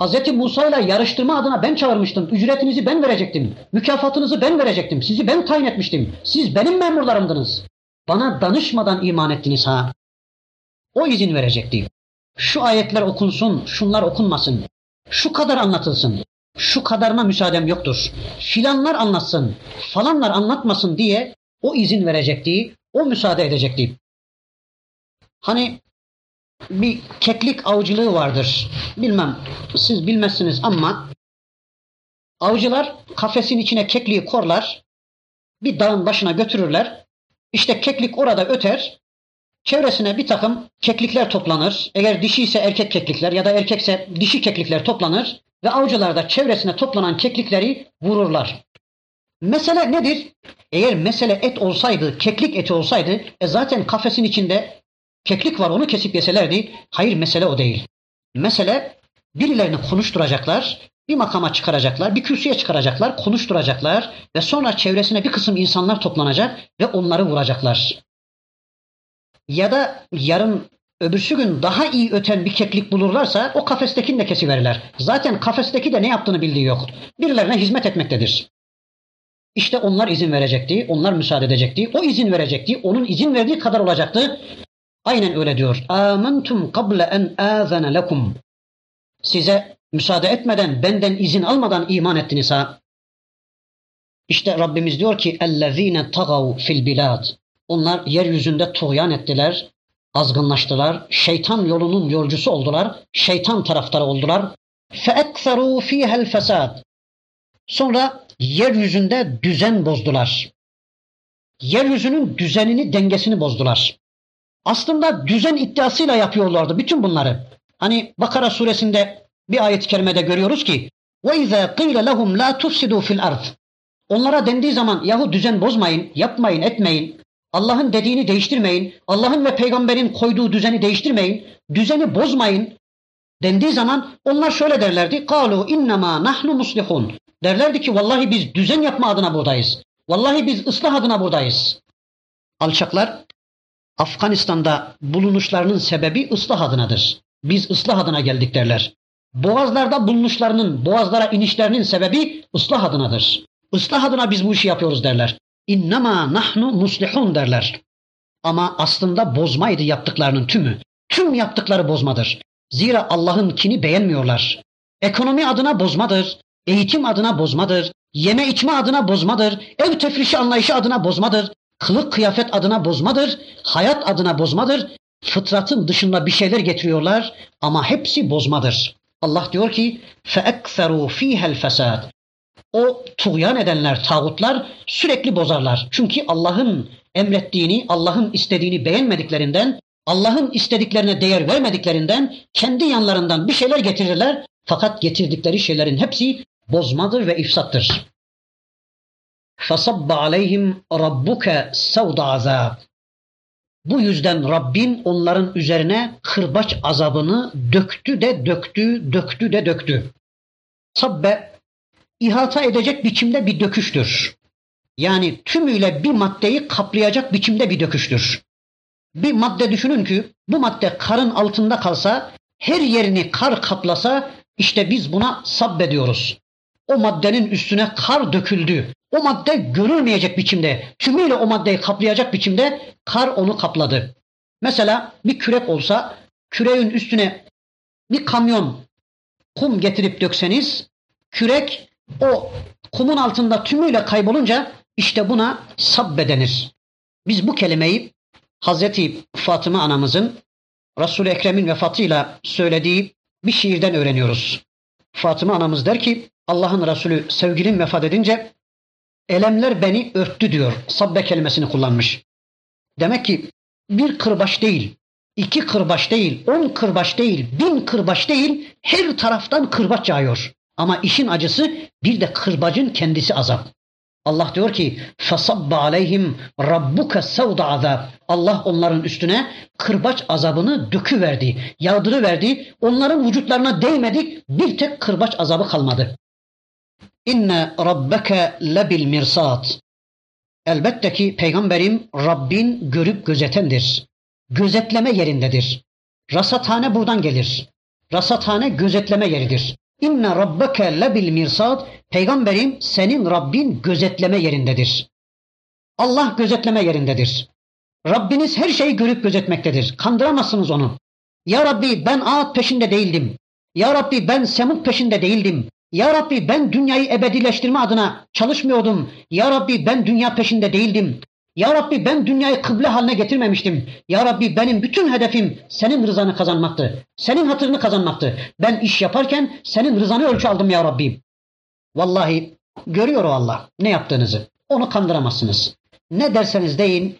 Hz. Musa ile yarıştırma adına ben çağırmıştım. Ücretinizi ben verecektim. Mükafatınızı ben verecektim. Sizi ben tayin etmiştim. Siz benim memurlarımdınız. Bana danışmadan iman ettiniz ha. O izin verecekti şu ayetler okunsun, şunlar okunmasın, şu kadar anlatılsın, şu kadarına müsaadem yoktur, filanlar anlatsın, falanlar anlatmasın diye o izin verecekti, o müsaade edecekti. Hani bir keklik avcılığı vardır. Bilmem siz bilmezsiniz ama Avcılar kafesin içine kekliği korlar, bir dağın başına götürürler. İşte keklik orada öter, çevresine bir takım keklikler toplanır. Eğer dişi ise erkek keklikler ya da erkekse dişi keklikler toplanır ve avcılar da çevresine toplanan keklikleri vururlar. Mesele nedir? Eğer mesele et olsaydı, keklik eti olsaydı, e zaten kafesin içinde keklik var onu kesip yeselerdi. Hayır mesele o değil. Mesele birilerini konuşturacaklar, bir makama çıkaracaklar, bir kürsüye çıkaracaklar, konuşturacaklar ve sonra çevresine bir kısım insanlar toplanacak ve onları vuracaklar Ya da yarın öbürsü gün daha iyi öten bir keklik bulurlarsa o kafestekini de kesiverirler. Zaten kafesteki de ne yaptığını bildiği yok. Birilerine hizmet etmektedir. İşte onlar izin verecekti, onlar müsaade edecekti, o izin verecekti, onun izin verdiği kadar olacaktı. Aynen öyle diyor. Âmentum kable en âzene lekum. Size müsaade etmeden, benden izin almadan iman ettiniz ha. İşte Rabbimiz diyor ki اَلَّذ۪ينَ تَغَوْ fil bilad. Onlar yeryüzünde tuğyan ettiler, azgınlaştılar, şeytan yolunun yolcusu oldular, şeytan taraftarı oldular. فَاَكْثَرُوا ف۪يهَا الْفَسَادِ Sonra yeryüzünde düzen bozdular. Yeryüzünün düzenini, dengesini bozdular. Aslında düzen iddiasıyla yapıyorlardı bütün bunları. Hani Bakara suresinde bir ayet-i kerimede görüyoruz ki وَاِذَا قِيلَ لَهُمْ لَا تُفْسِدُوا فِي الْأَرْضِ Onlara dendiği zaman yahu düzen bozmayın, yapmayın, etmeyin. Allah'ın dediğini değiştirmeyin. Allah'ın ve peygamberin koyduğu düzeni değiştirmeyin. Düzeni bozmayın. Dendiği zaman onlar şöyle derlerdi. Kalu innema nahnu muslihun. Derlerdi ki vallahi biz düzen yapma adına buradayız. Vallahi biz ıslah adına buradayız. Alçaklar Afganistan'da bulunuşlarının sebebi ıslah adınadır. Biz ıslah adına geldik derler. Boğazlarda bulunuşlarının, boğazlara inişlerinin sebebi ıslah adınadır. Islah adına biz bu işi yapıyoruz derler İnnemâ nahnu muslihun derler. Ama aslında bozmaydı yaptıklarının tümü. Tüm yaptıkları bozmadır. Zira Allah'ın kini beğenmiyorlar. Ekonomi adına bozmadır. Eğitim adına bozmadır. Yeme içme adına bozmadır. Ev tefrişi anlayışı adına bozmadır. Kılık kıyafet adına bozmadır. Hayat adına bozmadır. Fıtratın dışında bir şeyler getiriyorlar ama hepsi bozmadır. Allah diyor ki فَاَكْثَرُوا ف۪يهَا الْفَسَادِ O tuğyan edenler, tağutlar sürekli bozarlar. Çünkü Allah'ın emrettiğini, Allah'ın istediğini beğenmediklerinden, Allah'ın istediklerine değer vermediklerinden kendi yanlarından bir şeyler getirirler. Fakat getirdikleri şeylerin hepsi bozmadır ve ifsattır. فَصَبَّ عَلَيْهِمْ رَبُّكَ سَوْدَ عَذَابٍ Bu yüzden Rabbin onların üzerine kırbaç azabını döktü de döktü, döktü de döktü. Sabbe ihata edecek biçimde bir döküştür. Yani tümüyle bir maddeyi kaplayacak biçimde bir döküştür. Bir madde düşünün ki bu madde karın altında kalsa, her yerini kar kaplasa işte biz buna sabbe diyoruz. O maddenin üstüne kar döküldü. O madde görülmeyecek biçimde, tümüyle o maddeyi kaplayacak biçimde kar onu kapladı. Mesela bir kürek olsa, küreğin üstüne bir kamyon kum getirip dökseniz, kürek o kumun altında tümüyle kaybolunca işte buna sabbe denir. Biz bu kelimeyi Hazreti Fatıma anamızın Resul-i Ekrem'in vefatıyla söylediği bir şiirden öğreniyoruz. Fatıma anamız der ki Allah'ın Resulü sevgilim vefat edince elemler beni örttü diyor. Sabbe kelimesini kullanmış. Demek ki bir kırbaç değil, iki kırbaç değil, on kırbaç değil, bin kırbaç değil, her taraftan kırbaç yağıyor. Ama işin acısı bir de kırbacın kendisi azap. Allah diyor ki فَصَبَّ عَلَيْهِمْ رَبُّكَ سَوْدَ azab. Allah onların üstüne kırbaç azabını döküverdi, yağdırıverdi. Onların vücutlarına değmedi, bir tek kırbaç azabı kalmadı. İnne rabbeke lebil mirsat. Elbette ki peygamberim Rabbin görüp gözetendir. Gözetleme yerindedir. Rasathane buradan gelir. Rasathane gözetleme yeridir. İnne rabbeke lebil mirsad. Peygamberim senin Rabbin gözetleme yerindedir. Allah gözetleme yerindedir. Rabbiniz her şeyi görüp gözetmektedir. Kandıramazsınız onu. Ya Rabbi ben Ağat peşinde değildim. Ya Rabbi ben Semut peşinde değildim. Ya Rabbi ben dünyayı ebedileştirme adına çalışmıyordum. Ya Rabbi ben dünya peşinde değildim. Ya Rabbi ben dünyayı kıble haline getirmemiştim. Ya Rabbi benim bütün hedefim senin rızanı kazanmaktı. Senin hatırını kazanmaktı. Ben iş yaparken senin rızanı ölçü aldım ya Rabbi. Vallahi görüyor o Allah ne yaptığınızı. Onu kandıramazsınız. Ne derseniz deyin,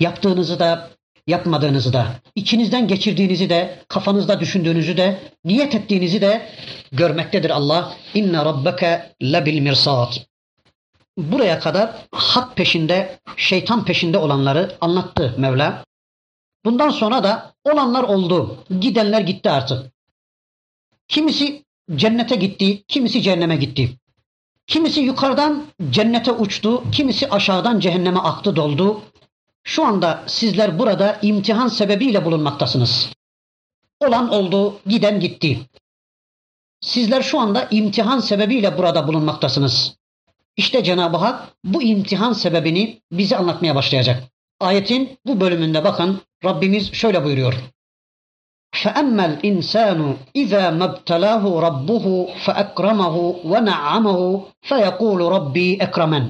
yaptığınızı da, yapmadığınızı da, içinizden geçirdiğinizi de, kafanızda düşündüğünüzü de, niyet ettiğinizi de görmektedir Allah. İnne rabbeke lebil mirsat. Buraya kadar hak peşinde, şeytan peşinde olanları anlattı Mevla. Bundan sonra da olanlar oldu. Gidenler gitti artık. Kimisi cennete gitti, kimisi cehenneme gitti. Kimisi yukarıdan cennete uçtu, kimisi aşağıdan cehenneme aktı doldu. Şu anda sizler burada imtihan sebebiyle bulunmaktasınız. Olan oldu, giden gitti. Sizler şu anda imtihan sebebiyle burada bulunmaktasınız. İşte Cenab-ı Hak bu imtihan sebebini bize anlatmaya başlayacak. Ayetin bu bölümünde bakın Rabbimiz şöyle buyuruyor. فأما الإنسان إذا ما ابتلاه ربه فأكرمه ونعمه فيقول ربي أكرمن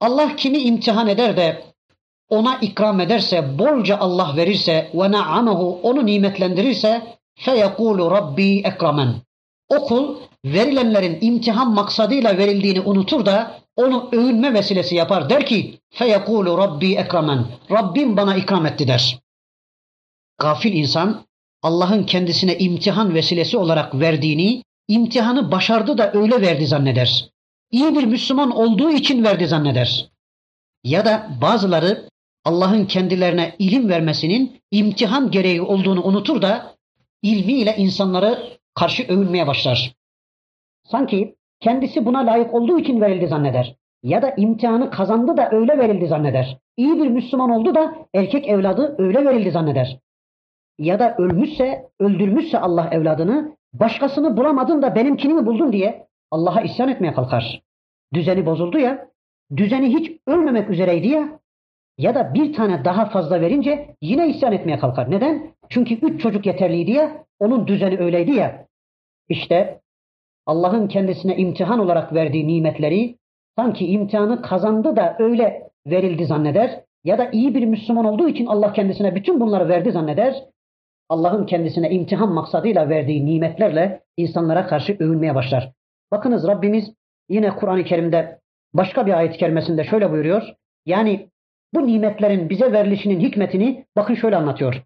Allah kimi imtihan eder de ona ikram ederse, bolca Allah verirse ve na'amahu onu nimetlendirirse feyekulu rabbi ekramen. O kul verilenlerin imtihan maksadıyla verildiğini unutur da onu övünme vesilesi yapar. Der ki feyekulu rabbi ekramen. Rabbim bana ikram etti der. Gafil insan Allah'ın kendisine imtihan vesilesi olarak verdiğini, imtihanı başardı da öyle verdi zanneder. İyi bir Müslüman olduğu için verdi zanneder. Ya da bazıları Allah'ın kendilerine ilim vermesinin imtihan gereği olduğunu unutur da ilmiyle insanları karşı övünmeye başlar. Sanki kendisi buna layık olduğu için verildi zanneder. Ya da imtihanı kazandı da öyle verildi zanneder. İyi bir Müslüman oldu da erkek evladı öyle verildi zanneder. Ya da ölmüşse, öldürmüşse Allah evladını, başkasını bulamadın da benimkini mi buldun diye Allah'a isyan etmeye kalkar. Düzeni bozuldu ya, düzeni hiç ölmemek üzereydi ya, ya da bir tane daha fazla verince yine isyan etmeye kalkar. Neden? Çünkü üç çocuk yeterliydi ya, onun düzeni öyleydi ya. İşte Allah'ın kendisine imtihan olarak verdiği nimetleri sanki imtihanı kazandı da öyle verildi zanneder ya da iyi bir Müslüman olduğu için Allah kendisine bütün bunları verdi zanneder. Allah'ın kendisine imtihan maksadıyla verdiği nimetlerle insanlara karşı övünmeye başlar. Bakınız Rabbimiz yine Kur'an-ı Kerim'de başka bir ayet-i kerimesinde şöyle buyuruyor. Yani bu nimetlerin bize verilişinin hikmetini bakın şöyle anlatıyor.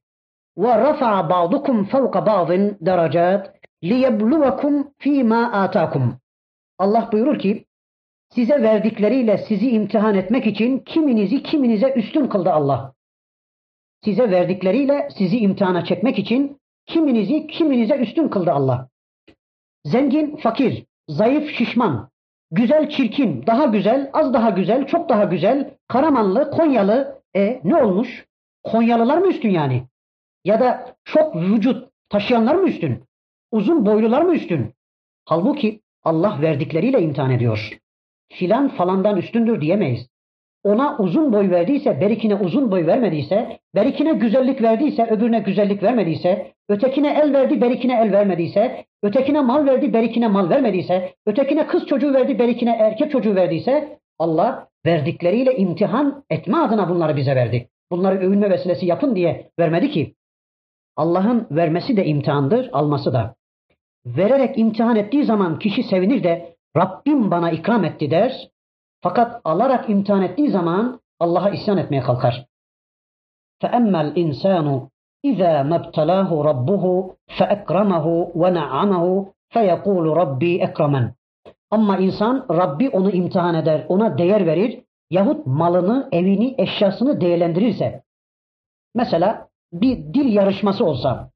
Rafa'a ba'dukum fevka ba'din derecat liyebluvekum fîmâ âtâkum. Allah buyurur ki size verdikleriyle sizi imtihan etmek için kiminizi kiminize üstün kıldı Allah. Size verdikleriyle sizi imtihana çekmek için kiminizi kiminize üstün kıldı Allah. Zengin, fakir, zayıf, şişman, güzel, çirkin, daha güzel, az daha güzel, çok daha güzel, Karamanlı, Konyalı, e ne olmuş? Konyalılar mı üstün yani? Ya da çok vücut taşıyanlar mı üstün? Uzun boylular mı üstün? Halbuki Allah verdikleriyle imtihan ediyor. Filan falandan üstündür diyemeyiz. Ona uzun boy verdiyse, berikine uzun boy vermediyse, berikine güzellik verdiyse, öbürüne güzellik vermediyse, ötekine el verdi, berikine el vermediyse, ötekine mal verdi, berikine mal vermediyse, ötekine kız çocuğu verdi, berikine erkek çocuğu verdiyse, Allah verdikleriyle imtihan etme adına bunları bize verdi. Bunları övünme vesilesi yapın diye vermedi ki. Allah'ın vermesi de imtihandır, alması da. Vererek imtihan ettiği zaman kişi sevinir de Rabbim bana ikram etti der. Fakat alarak imtihan ettiği zaman Allah'a isyan etmeye kalkar. فَأَمَّا الْاِنْسَانُ اِذَا مَبْتَلَاهُ رَبُّهُ فَاَكْرَمَهُ وَنَعَّمَهُ فَيَقُولُ رَبِّي اَكْرَمَنْ Ama insan Rabbi onu imtihan eder, ona değer verir yahut malını, evini, eşyasını değerlendirirse. Mesela bir dil yarışması olsa,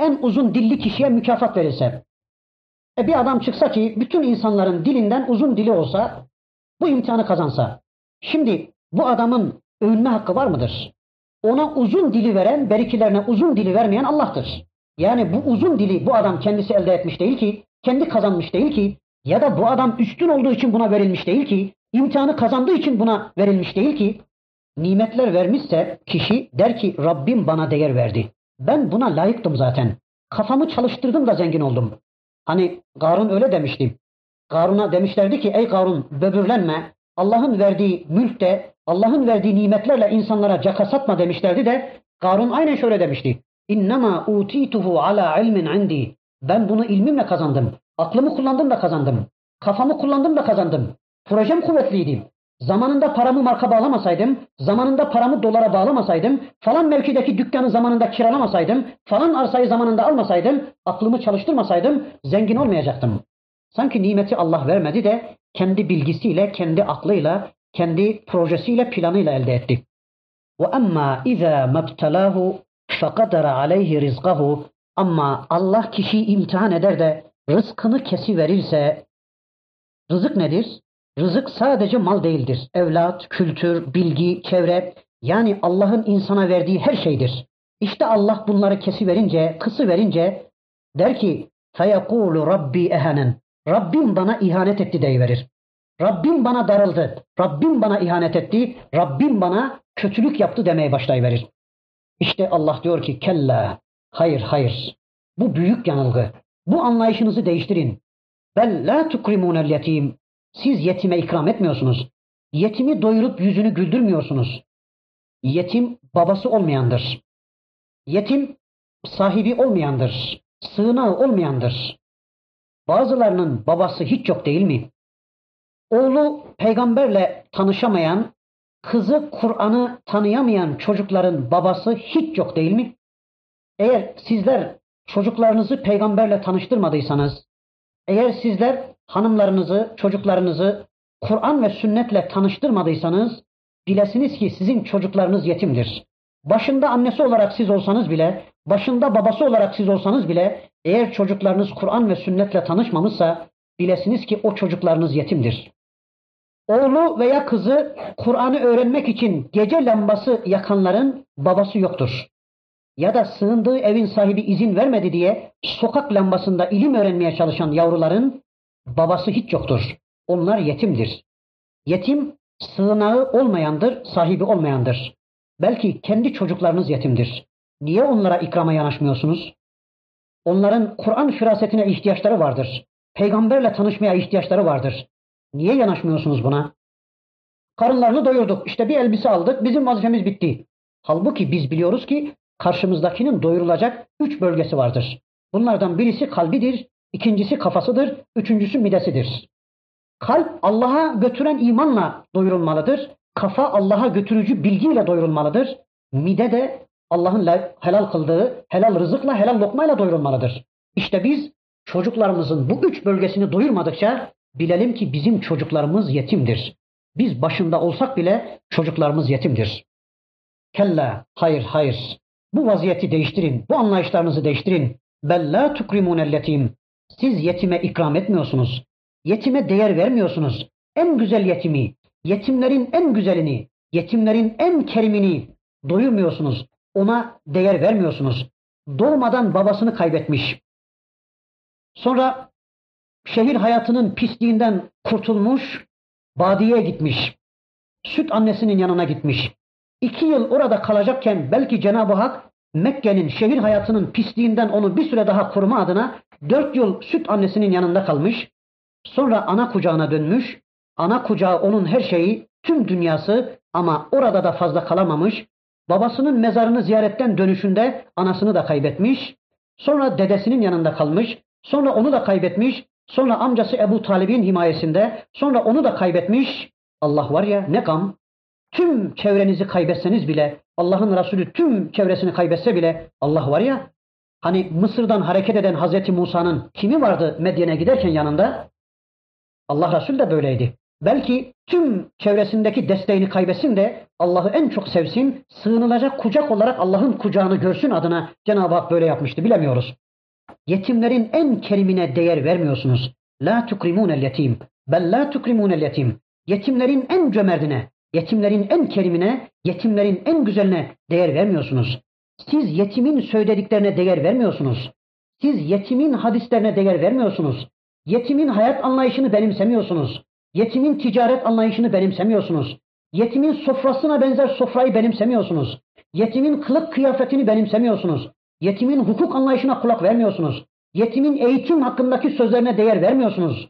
en uzun dilli kişiye mükafat verilse, e bir adam çıksa ki bütün insanların dilinden uzun dili olsa, bu imtihanı kazansa, şimdi bu adamın övünme hakkı var mıdır? Ona uzun dili veren, berikilerine uzun dili vermeyen Allah'tır. Yani bu uzun dili bu adam kendisi elde etmiş değil ki, kendi kazanmış değil ki, ya da bu adam üstün olduğu için buna verilmiş değil ki, imtihanı kazandığı için buna verilmiş değil ki, nimetler vermişse kişi der ki Rabbim bana değer verdi. Ben buna layıktım zaten. Kafamı çalıştırdım da zengin oldum. Hani Karun öyle demişti. Karun'a demişlerdi ki ey Karun böbürlenme. Allah'ın verdiği mülkte, Allah'ın verdiği nimetlerle insanlara caka satma demişlerdi de Karun aynen şöyle demişti. İnnemâ utituhu ala ilmin indi. Ben bunu ilmimle kazandım. Aklımı kullandım da kazandım. Kafamı kullandım da kazandım. Projem kuvvetliydi. Zamanında paramı marka bağlamasaydım, zamanında paramı dolara bağlamasaydım, falan mevkideki dükkanı zamanında kiralamasaydım, falan arsayı zamanında almasaydım, aklımı çalıştırmasaydım zengin olmayacaktım. Sanki nimeti Allah vermedi de kendi bilgisiyle, kendi aklıyla, kendi projesiyle, planıyla elde etti. وَأَمَّا اِذَا مَبْتَلَاهُ فَقَدَرَ عَلَيْهِ رِزْقَهُ Ama Allah kişiyi imtihan eder de rızkını kesiverirse, rızık nedir? Rızık sadece mal değildir. Evlat, kültür, bilgi, çevre yani Allah'ın insana verdiği her şeydir. İşte Allah bunları kesi verince, kısı verince der ki: "Feyekulu Rabbi ehenen." Rabbim bana ihanet etti deyiverir. Rabbim bana darıldı. Rabbim bana ihanet etti. Rabbim bana kötülük yaptı demeye başlayıverir. İşte Allah diyor ki kella. Hayır hayır. Bu büyük yanılgı. Bu anlayışınızı değiştirin. Bel la tukrimunel yetim. Siz yetime ikram etmiyorsunuz. Yetimi doyurup yüzünü güldürmüyorsunuz. Yetim babası olmayandır. Yetim sahibi olmayandır. Sığınağı olmayandır. Bazılarının babası hiç yok değil mi? Oğlu peygamberle tanışamayan, kızı Kur'an'ı tanıyamayan çocukların babası hiç yok değil mi? Eğer sizler çocuklarınızı peygamberle tanıştırmadıysanız, eğer sizler hanımlarınızı, çocuklarınızı Kur'an ve sünnetle tanıştırmadıysanız, bilesiniz ki sizin çocuklarınız yetimdir. Başında annesi olarak siz olsanız bile, başında babası olarak siz olsanız bile, eğer çocuklarınız Kur'an ve sünnetle tanışmamışsa, bilesiniz ki o çocuklarınız yetimdir. Oğlu veya kızı Kur'an'ı öğrenmek için gece lambası yakanların babası yoktur. Ya da sığındığı evin sahibi izin vermedi diye sokak lambasında ilim öğrenmeye çalışan yavruların babası hiç yoktur. Onlar yetimdir. Yetim sığınağı olmayandır, sahibi olmayandır. Belki kendi çocuklarınız yetimdir. Niye onlara ikrama yanaşmıyorsunuz? Onların Kur'an firasetine ihtiyaçları vardır. Peygamberle tanışmaya ihtiyaçları vardır. Niye yanaşmıyorsunuz buna? Karınlarını doyurduk. İşte bir elbise aldık. Bizim vazifemiz bitti. Halbuki biz biliyoruz ki karşımızdakinin doyurulacak üç bölgesi vardır. Bunlardan birisi kalbidir, ikincisi kafasıdır, üçüncüsü midesidir. Kalp Allah'a götüren imanla doyurulmalıdır. Kafa Allah'a götürücü bilgiyle doyurulmalıdır. Mide de Allah'ın helal kıldığı helal rızıkla, helal lokmayla doyurulmalıdır. İşte biz çocuklarımızın bu üç bölgesini doyurmadıkça bilelim ki bizim çocuklarımız yetimdir. Biz başında olsak bile çocuklarımız yetimdir. Kella, hayır hayır. Bu vaziyeti değiştirin, bu anlayışlarınızı değiştirin. Bella tukrimunel yetim. Siz yetime ikram etmiyorsunuz. Yetime değer vermiyorsunuz. En güzel yetimi, yetimlerin en güzelini, yetimlerin en kerimini doyurmuyorsunuz. Ona değer vermiyorsunuz. Doğmadan babasını kaybetmiş. Sonra şehir hayatının pisliğinden kurtulmuş, badiye gitmiş. Süt annesinin yanına gitmiş. İki yıl orada kalacakken belki Cenab-ı Hak Mekke'nin şehir hayatının pisliğinden onu bir süre daha koruma adına dört yıl süt annesinin yanında kalmış. Sonra ana kucağına dönmüş. Ana kucağı onun her şeyi, tüm dünyası ama orada da fazla kalamamış. Babasının mezarını ziyaretten dönüşünde anasını da kaybetmiş. Sonra dedesinin yanında kalmış. Sonra onu da kaybetmiş. Sonra amcası Ebu Talib'in himayesinde. Sonra onu da kaybetmiş. Allah var ya ne gam. Tüm çevrenizi kaybetseniz bile Allah'ın Resulü tüm çevresini kaybetse bile Allah var ya hani Mısır'dan hareket eden Hazreti Musa'nın kimi vardı Medyen'e giderken yanında? Allah Resulü de böyleydi. Belki tüm çevresindeki desteğini kaybetsin de Allah'ı en çok sevsin, sığınılacak kucak olarak Allah'ın kucağını görsün adına Cenab-ı Hak böyle yapmıştı bilemiyoruz. Yetimlerin en kerimine değer vermiyorsunuz. La tukrimunel yetim. Bel la tukrimunel yetim. Yetimlerin en cömertine, yetimlerin en kerimine, yetimlerin en güzeline değer vermiyorsunuz. Siz yetimin söylediklerine değer vermiyorsunuz. Siz yetimin hadislerine değer vermiyorsunuz. Yetimin hayat anlayışını benimsemiyorsunuz. Yetimin ticaret anlayışını benimsemiyorsunuz. Yetimin sofrasına benzer sofrayı benimsemiyorsunuz. Yetimin kılık kıyafetini benimsemiyorsunuz. Yetimin hukuk anlayışına kulak vermiyorsunuz. Yetimin eğitim hakkındaki sözlerine değer vermiyorsunuz.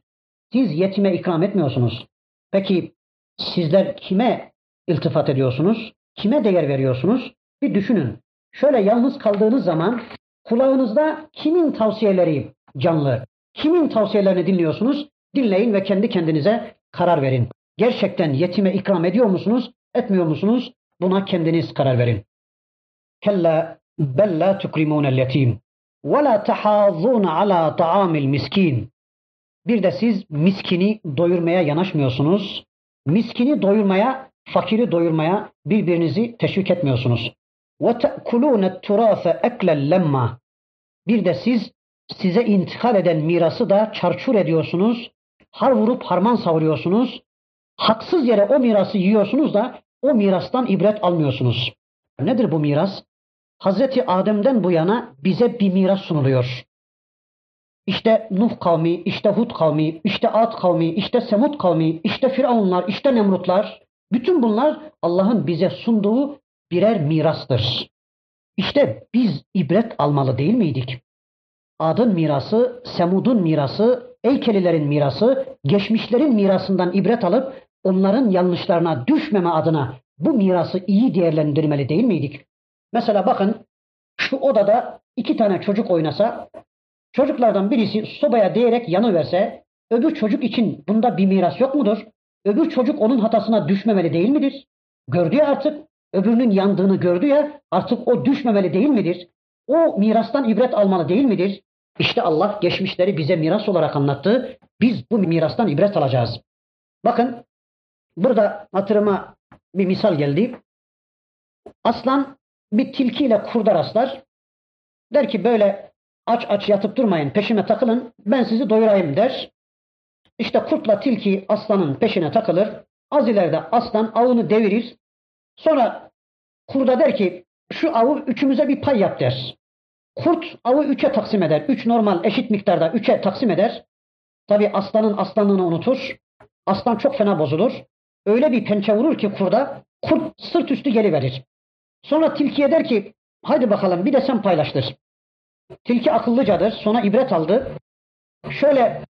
Siz yetime ikram etmiyorsunuz. Peki sizler kime iltifat ediyorsunuz? Kime değer veriyorsunuz? Bir düşünün. Şöyle yalnız kaldığınız zaman kulağınızda kimin tavsiyeleri canlı? Kimin tavsiyelerini dinliyorsunuz? Dinleyin ve kendi kendinize karar verin. Gerçekten yetime ikram ediyor musunuz, etmiyor musunuz? Buna kendiniz karar verin. Kella bel la tukrimunel yetim ve la tahazzun ala ta'amil miskin. Bir de siz miskini doyurmaya yanaşmıyorsunuz. Miskini doyurmaya, fakiri doyurmaya birbirinizi teşvik etmiyorsunuz. Ve te'kulûne turâfe eklen lemma. Bir de siz size intikal eden mirası da çarçur ediyorsunuz. Har vurup harman savuruyorsunuz. Haksız yere o mirası yiyorsunuz da o mirastan ibret almıyorsunuz. Nedir bu miras? Hazreti Adem'den bu yana bize bir miras sunuluyor. İşte Nuh kavmi, işte Hud kavmi, işte Ad kavmi, işte Semud kavmi, işte Firavunlar, işte Nemrutlar. Bütün bunlar Allah'ın bize sunduğu birer mirastır. İşte biz ibret almalı değil miydik? Adın mirası, Semud'un mirası, Eykelilerin mirası, geçmişlerin mirasından ibret alıp onların yanlışlarına düşmeme adına bu mirası iyi değerlendirmeli değil miydik? Mesela bakın şu odada iki tane çocuk oynasa, çocuklardan birisi sobaya değerek yanıverse, öbür çocuk için bunda bir miras yok mudur? Öbür çocuk onun hatasına düşmemeli değil midir? Gördü ya artık, öbürünün yandığını gördü ya, artık o düşmemeli değil midir? O mirastan ibret almalı değil midir? İşte Allah geçmişleri bize miras olarak anlattı. Biz bu mirastan ibret alacağız. Bakın burada hatırıma bir misal geldi. Aslan bir tilkiyle kurda rastlar. Der ki böyle aç aç yatıp durmayın peşime takılın ben sizi doyurayım der. İşte kurtla tilki aslanın peşine takılır. Az ileride aslan avını devirir. Sonra kurda der ki şu avı üçümüze bir pay yap der. Kurt avı üçe taksim eder. Üç normal eşit miktarda üçe taksim eder. Tabi aslanın aslanlığını unutur. Aslan çok fena bozulur. Öyle bir pençe vurur ki kurda kurt sırt üstü geliverir. Sonra tilkiye der ki hadi bakalım bir de sen paylaştır. Tilki akıllıcadır. Sonra ibret aldı. Şöyle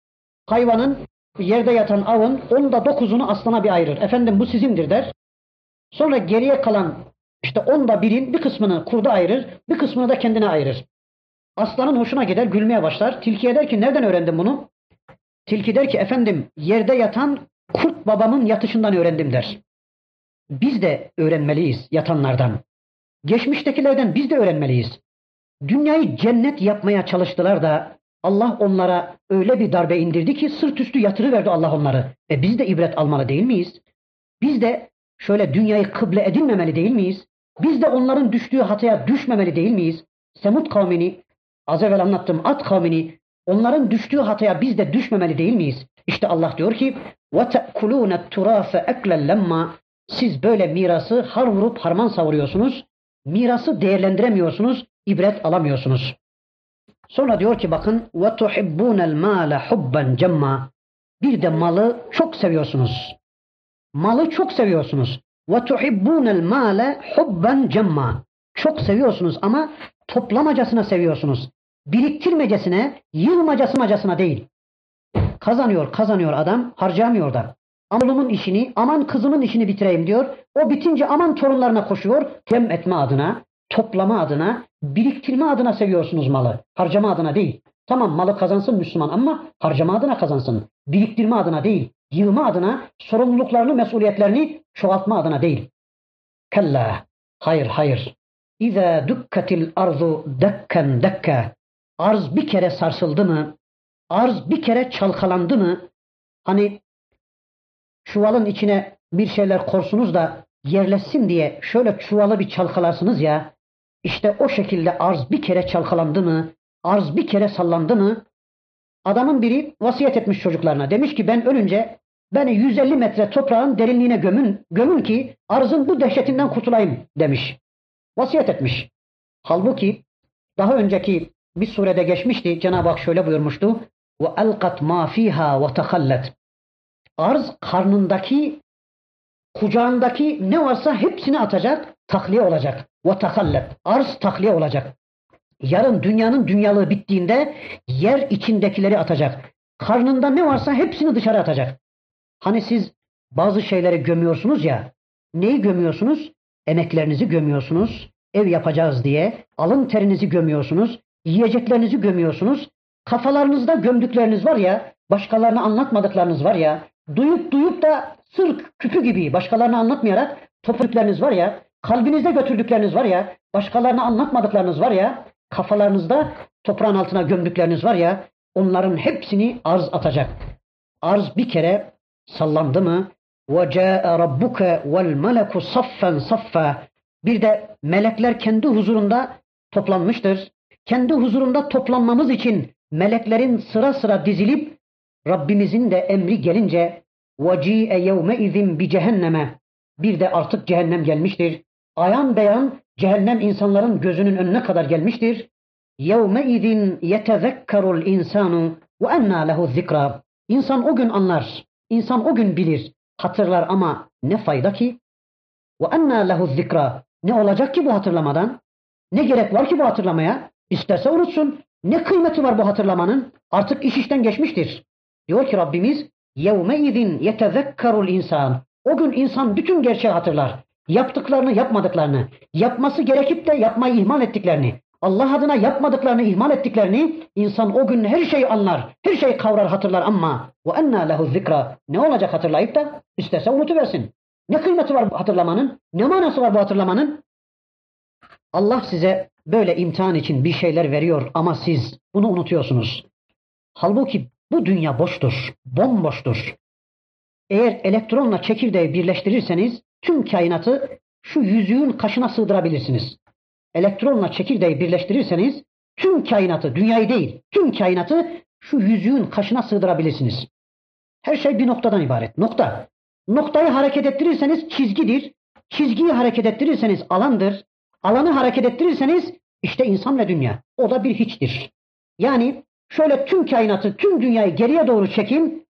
hayvanın yerde yatan avın onda dokuzunu aslana bir ayırır. Efendim bu sizindir der. Sonra geriye kalan işte onda birin bir kısmını kurda ayırır, bir kısmını da kendine ayırır. Aslanın hoşuna gider, gülmeye başlar. Tilkiye der ki nereden öğrendin bunu? Tilki der ki efendim yerde yatan kurt babamın yatışından öğrendim der. Biz de öğrenmeliyiz yatanlardan. Geçmiştekilerden biz de öğrenmeliyiz. Dünyayı cennet yapmaya çalıştılar da Allah onlara öyle bir darbe indirdi ki sırt üstü yatırıverdi Allah onları. E biz de ibret almalı değil miyiz? Biz de şöyle dünyayı kıble edinmemeli değil miyiz? Biz de onların düştüğü hataya düşmemeli değil miyiz? Semud kavmini, az evvel anlattığım At kavmini, onların düştüğü hataya biz de düşmemeli değil miyiz? İşte Allah diyor ki وَتَأْكُلُونَ التُّرَافَ اَكْلًا لَمَّا Siz böyle mirası har vurup harman savuruyorsunuz. Mirası değerlendiremiyorsunuz, ibret alamıyorsunuz. Sonra diyor ki bakın وَتُحِبُّونَ الْمَالَ حُبًّا جَمَّا Bir de malı çok seviyorsunuz. Malı çok seviyorsunuz. Ve tuhibbunel male hubben cemma. Çok seviyorsunuz ama toplamacasına seviyorsunuz. Biriktirmecesine, yılmacasımacasına değil. Kazanıyor, kazanıyor adam, harcamıyor da. Amlumun işini, aman kızımın işini bitireyim diyor. O bitince aman torunlarına koşuyor. Cem etme adına, toplama adına, biriktirme adına seviyorsunuz malı. Harcama adına değil. Tamam malı kazansın Müslüman ama harcama adına kazansın. Biriktirme adına değil. Yığma adına, sorumluluklarını, mesuliyetlerini çoğaltma adına değil. Kella. Hayır, hayır. İza dukkatil arzu dakkan dakka. Arz bir kere sarsıldı mı, arz bir kere çalkalandı mı, hani çuvalın içine bir şeyler korsunuz da yerleşsin diye şöyle çuvalı bir çalkalarsınız ya, işte o şekilde arz bir kere çalkalandı mı, arz bir kere sallandı mı, adamın biri vasiyet etmiş çocuklarına. Demiş ki ben ölünce beni 150 metre toprağın derinliğine gömün, gömün ki arzın bu dehşetinden kurtulayım demiş. Vasiyet etmiş. Halbuki daha önceki bir surede geçmişti. Cenab-ı Hak şöyle buyurmuştu. Ve elqat ma fiha ve tehallet. Arz karnındaki kucağındaki ne varsa hepsini atacak, tahliye olacak. Ve tehallet. Arz tahliye olacak. Yarın dünyanın dünyalığı bittiğinde yer içindekileri atacak. Karnında ne varsa hepsini dışarı atacak. Hani siz bazı şeyleri gömüyorsunuz ya, neyi gömüyorsunuz? Emeklerinizi gömüyorsunuz, ev yapacağız diye, alın terinizi gömüyorsunuz, yiyeceklerinizi gömüyorsunuz, kafalarınızda gömdükleriniz var ya, başkalarına anlatmadıklarınız var ya, duyup duyup da sırk küpü gibi başkalarına anlatmayarak topladıklarınız var ya, kalbinizde götürdükleriniz var ya, başkalarına anlatmadıklarınız var ya, kafalarınızda toprağın altına gömdükleriniz var ya, onların hepsini arz atacak. Arz bir kere sallandı mı? وَجَاءَ رَبُّكَ وَالْمَلَكُ صَفًّا صَفًّا Bir de melekler kendi huzurunda toplanmıştır. Kendi huzurunda toplanmamız için meleklerin sıra sıra dizilip Rabbimizin de emri gelince وَجِيءَ يَوْمَئِذٍ بِجَهَنَّمَ Bir de artık cehennem gelmiştir. Ayan beyan cehennem insanların gözünün önüne kadar gelmiştir. يَوْمَئِذٍ يَتَذَكَّرُ الْاِنْسَانُ وَاَنَّا لَهُ الذِّكْرَى İnsan o gün anlar, insan o gün bilir, hatırlar ama ne fayda ki? وَاَنَّا لَهُ الذِّكْرَى Ne olacak ki bu hatırlamadan? Ne gerek var ki bu hatırlamaya? İsterse unutsun. Ne kıymeti var bu hatırlamanın? Artık iş işten geçmiştir. Diyor ki Rabbimiz يَوْمَئِذٍ يَتَذَكَّرُ الْاِنْسَانُ O gün insan bütün gerçeği hatırlar. yaptıklarını yapmadıklarını, yapması gerekip de yapmayı ihmal ettiklerini, Allah adına yapmadıklarını ihmal ettiklerini insan o gün her şeyi anlar, her şeyi kavrar hatırlar ama ve enna lehu zikra ne olacak hatırlayıp da istese unutuversin. Ne kıymeti var bu hatırlamanın? Ne manası var bu hatırlamanın? Allah size böyle imtihan için bir şeyler veriyor ama siz bunu unutuyorsunuz. Halbuki bu dünya boştur, bomboştur. Eğer elektronla çekirdeği birleştirirseniz tüm kainatı şu yüzüğün kaşına sığdırabilirsiniz. Elektronla çekirdeği birleştirirseniz tüm kainatı, dünyayı değil, tüm kainatı şu yüzüğün kaşına sığdırabilirsiniz. Her şey bir noktadan ibaret. Nokta. Noktayı hareket ettirirseniz çizgidir. Çizgiyi hareket ettirirseniz alandır. Alanı hareket ettirirseniz işte insan ve dünya. O da bir hiçtir. Yani şöyle tüm kainatı, tüm dünyayı geriye doğru çekin,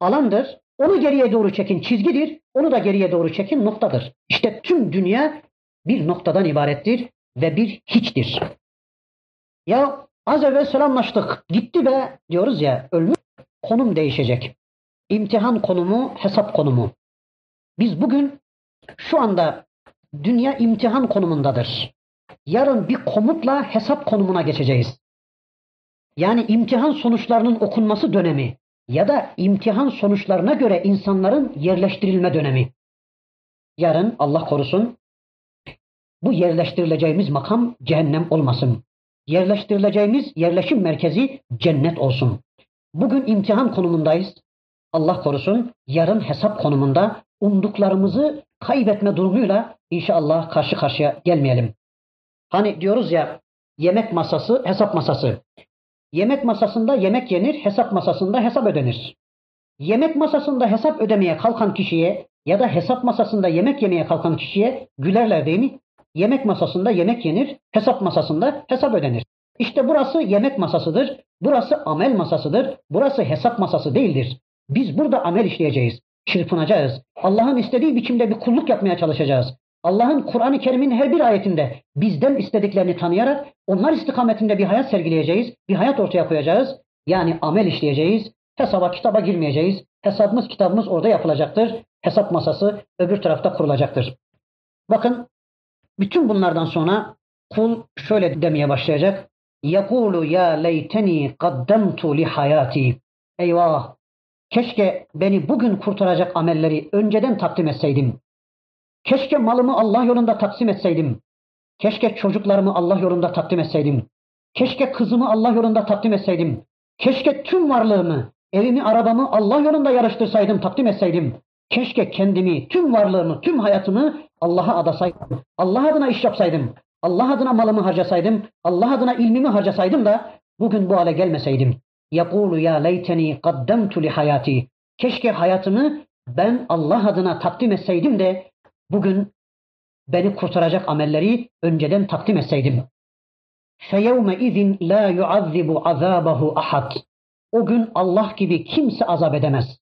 alandır. Onu geriye doğru çekin, çizgidir. Onu da geriye doğru çekin, noktadır. İşte tüm dünya bir noktadan ibarettir ve bir hiçtir. Ya az evvel selamlaştık, gitti be diyoruz ya, ölmüş, konum değişecek. İmtihan konumu, hesap konumu. Biz bugün şu anda dünya imtihan konumundadır. Yarın bir komutla hesap konumuna geçeceğiz. Yani imtihan sonuçlarının okunması dönemi ya da imtihan sonuçlarına göre insanların yerleştirilme dönemi. Yarın Allah korusun bu yerleştirileceğimiz makam cehennem olmasın. Yerleştirileceğimiz yerleşim merkezi cennet olsun. Bugün imtihan konumundayız. Allah korusun yarın hesap konumunda umduklarımızı kaybetme durumuyla inşallah karşı karşıya gelmeyelim. Hani diyoruz ya yemek masası, hesap masası. Yemek masasında yemek yenir, hesap masasında hesap ödenir. Yemek masasında hesap ödemeye kalkan kişiye ya da hesap masasında yemek yemeye kalkan kişiye gülerler değil mi? Yemek masasında yemek yenir, hesap masasında hesap ödenir. İşte burası yemek masasıdır, burası amel masasıdır, burası hesap masası değildir. Biz burada amel işleyeceğiz, çırpınacağız. Allah'ın istediği biçimde bir kulluk yapmaya çalışacağız. Allah'ın Kur'an-ı Kerim'in her bir ayetinde bizden istediklerini tanıyarak onlar istikametinde bir hayat sergileyeceğiz, bir hayat ortaya koyacağız. Yani amel işleyeceğiz, hesaba kitaba girmeyeceğiz. Hesabımız kitabımız orada yapılacaktır. Hesap masası öbür tarafta kurulacaktır. Bakın bütün bunlardan sonra kul şöyle demeye başlayacak. Yakulu ya leyteni qaddamtu li hayati. Eyvah! Keşke beni bugün kurtaracak amelleri önceden takdim etseydim. Keşke malımı Allah yolunda taksim etseydim. Keşke çocuklarımı Allah yolunda takdim etseydim. Keşke kızımı Allah yolunda takdim etseydim. Keşke tüm varlığımı, evimi, arabamı Allah yolunda yarıştırsaydım, takdim etseydim. Keşke kendimi, tüm varlığımı, tüm hayatımı Allah'a adasaydım. Allah adına iş yapsaydım. Allah adına malımı harcasaydım. Allah adına ilmimi harcasaydım da bugün bu hale gelmeseydim. Yakulu ya leyteni qaddamtu li hayati. Keşke hayatımı ben Allah adına takdim etseydim de bugün beni kurtaracak amelleri önceden takdim etseydim. فَيَوْمَ اِذٍ لَا يُعَذِّبُ عَذَابَهُ ahad. O gün Allah gibi kimse azap edemez.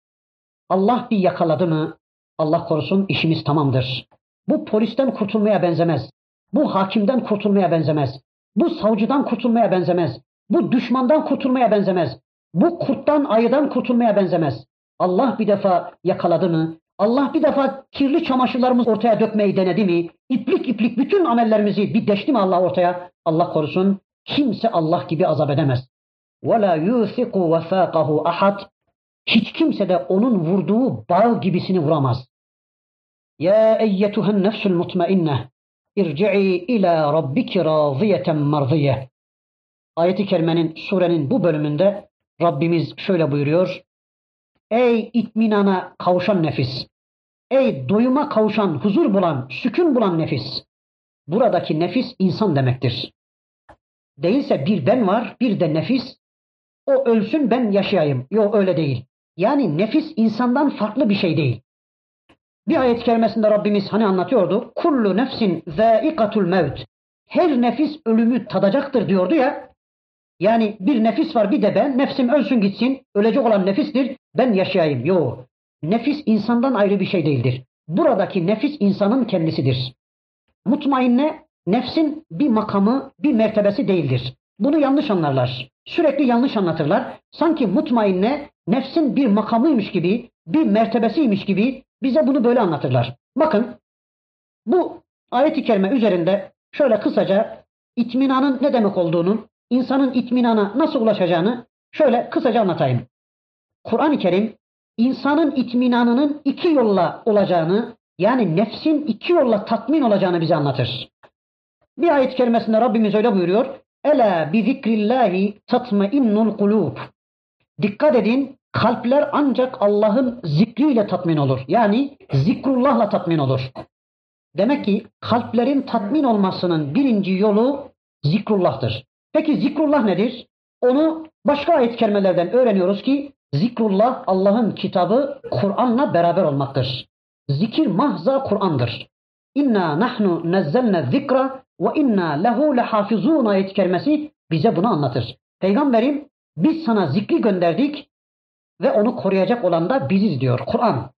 Allah bir yakaladı mı Allah korusun işimiz tamamdır. Bu polisten kurtulmaya benzemez. Bu hakimden kurtulmaya benzemez. Bu savcıdan kurtulmaya benzemez. Bu düşmandan kurtulmaya benzemez. Bu kurttan ayıdan kurtulmaya benzemez. Allah bir defa yakaladı mı Allah bir defa kirli çamaşırlarımızı ortaya dökmeyi denedi mi? İplik iplik bütün amellerimizi bir deşti mi Allah ortaya? Allah korusun. Kimse Allah gibi azap edemez. وَلَا يُوثِقُ وَفَاقَهُ ahad. Hiç kimse de onun vurduğu bağ gibisini vuramaz. Ya eyyetuhen nefsul mutmainneh irci'i ila rabbiki raziyeten marziye. Ayeti kerimenin surenin bu bölümünde Rabbimiz şöyle buyuruyor. Ey itminana kavuşan nefis. Ey doyuma kavuşan, huzur bulan, sükun bulan nefis. Buradaki nefis insan demektir. Değilse bir ben var, bir de nefis. O ölsün ben yaşayayım. Yok öyle değil. Yani nefis insandan farklı bir şey değil. Bir ayet kerimesinde Rabbimiz hani anlatıyordu. Kullu nefsin zâikatul mevt. Her nefis ölümü tadacaktır diyordu ya. Yani bir nefis var bir de ben. Nefsim ölsün gitsin. Ölecek olan nefistir. Ben yaşayayım. Yok. Nefis insandan ayrı bir şey değildir. Buradaki nefis insanın kendisidir. Mutmainne nefsin bir makamı, bir mertebesi değildir. Bunu yanlış anlarlar. Sürekli yanlış anlatırlar. Sanki mutmainne nefsin bir makamıymış gibi, bir mertebesiymiş gibi bize bunu böyle anlatırlar. Bakın bu ayet-i kerime üzerinde şöyle kısaca itminanın ne demek olduğunu, insanın itminana nasıl ulaşacağını şöyle kısaca anlatayım. Kur'an-ı Kerim insanın itminanının iki yolla olacağını, yani nefsin iki yolla tatmin olacağını bize anlatır. Bir ayet kerimesinde Rabbimiz öyle buyuruyor. Ela bi zikrillahi tatmainnul kulub. Dikkat edin, kalpler ancak Allah'ın zikriyle tatmin olur. Yani zikrullahla tatmin olur. Demek ki kalplerin tatmin olmasının birinci yolu zikrullah'tır. Peki zikrullah nedir? Onu başka ayet kelimelerden öğreniyoruz ki zikrullah Allah'ın kitabı Kur'an'la beraber olmaktır. Zikir mahza Kur'an'dır. İnna nahnu nezzelne zikra ve inna lehu lehafizun ayet kerimesi bize bunu anlatır. Peygamberim biz sana zikri gönderdik ve onu koruyacak olan da biziz diyor Kur'an.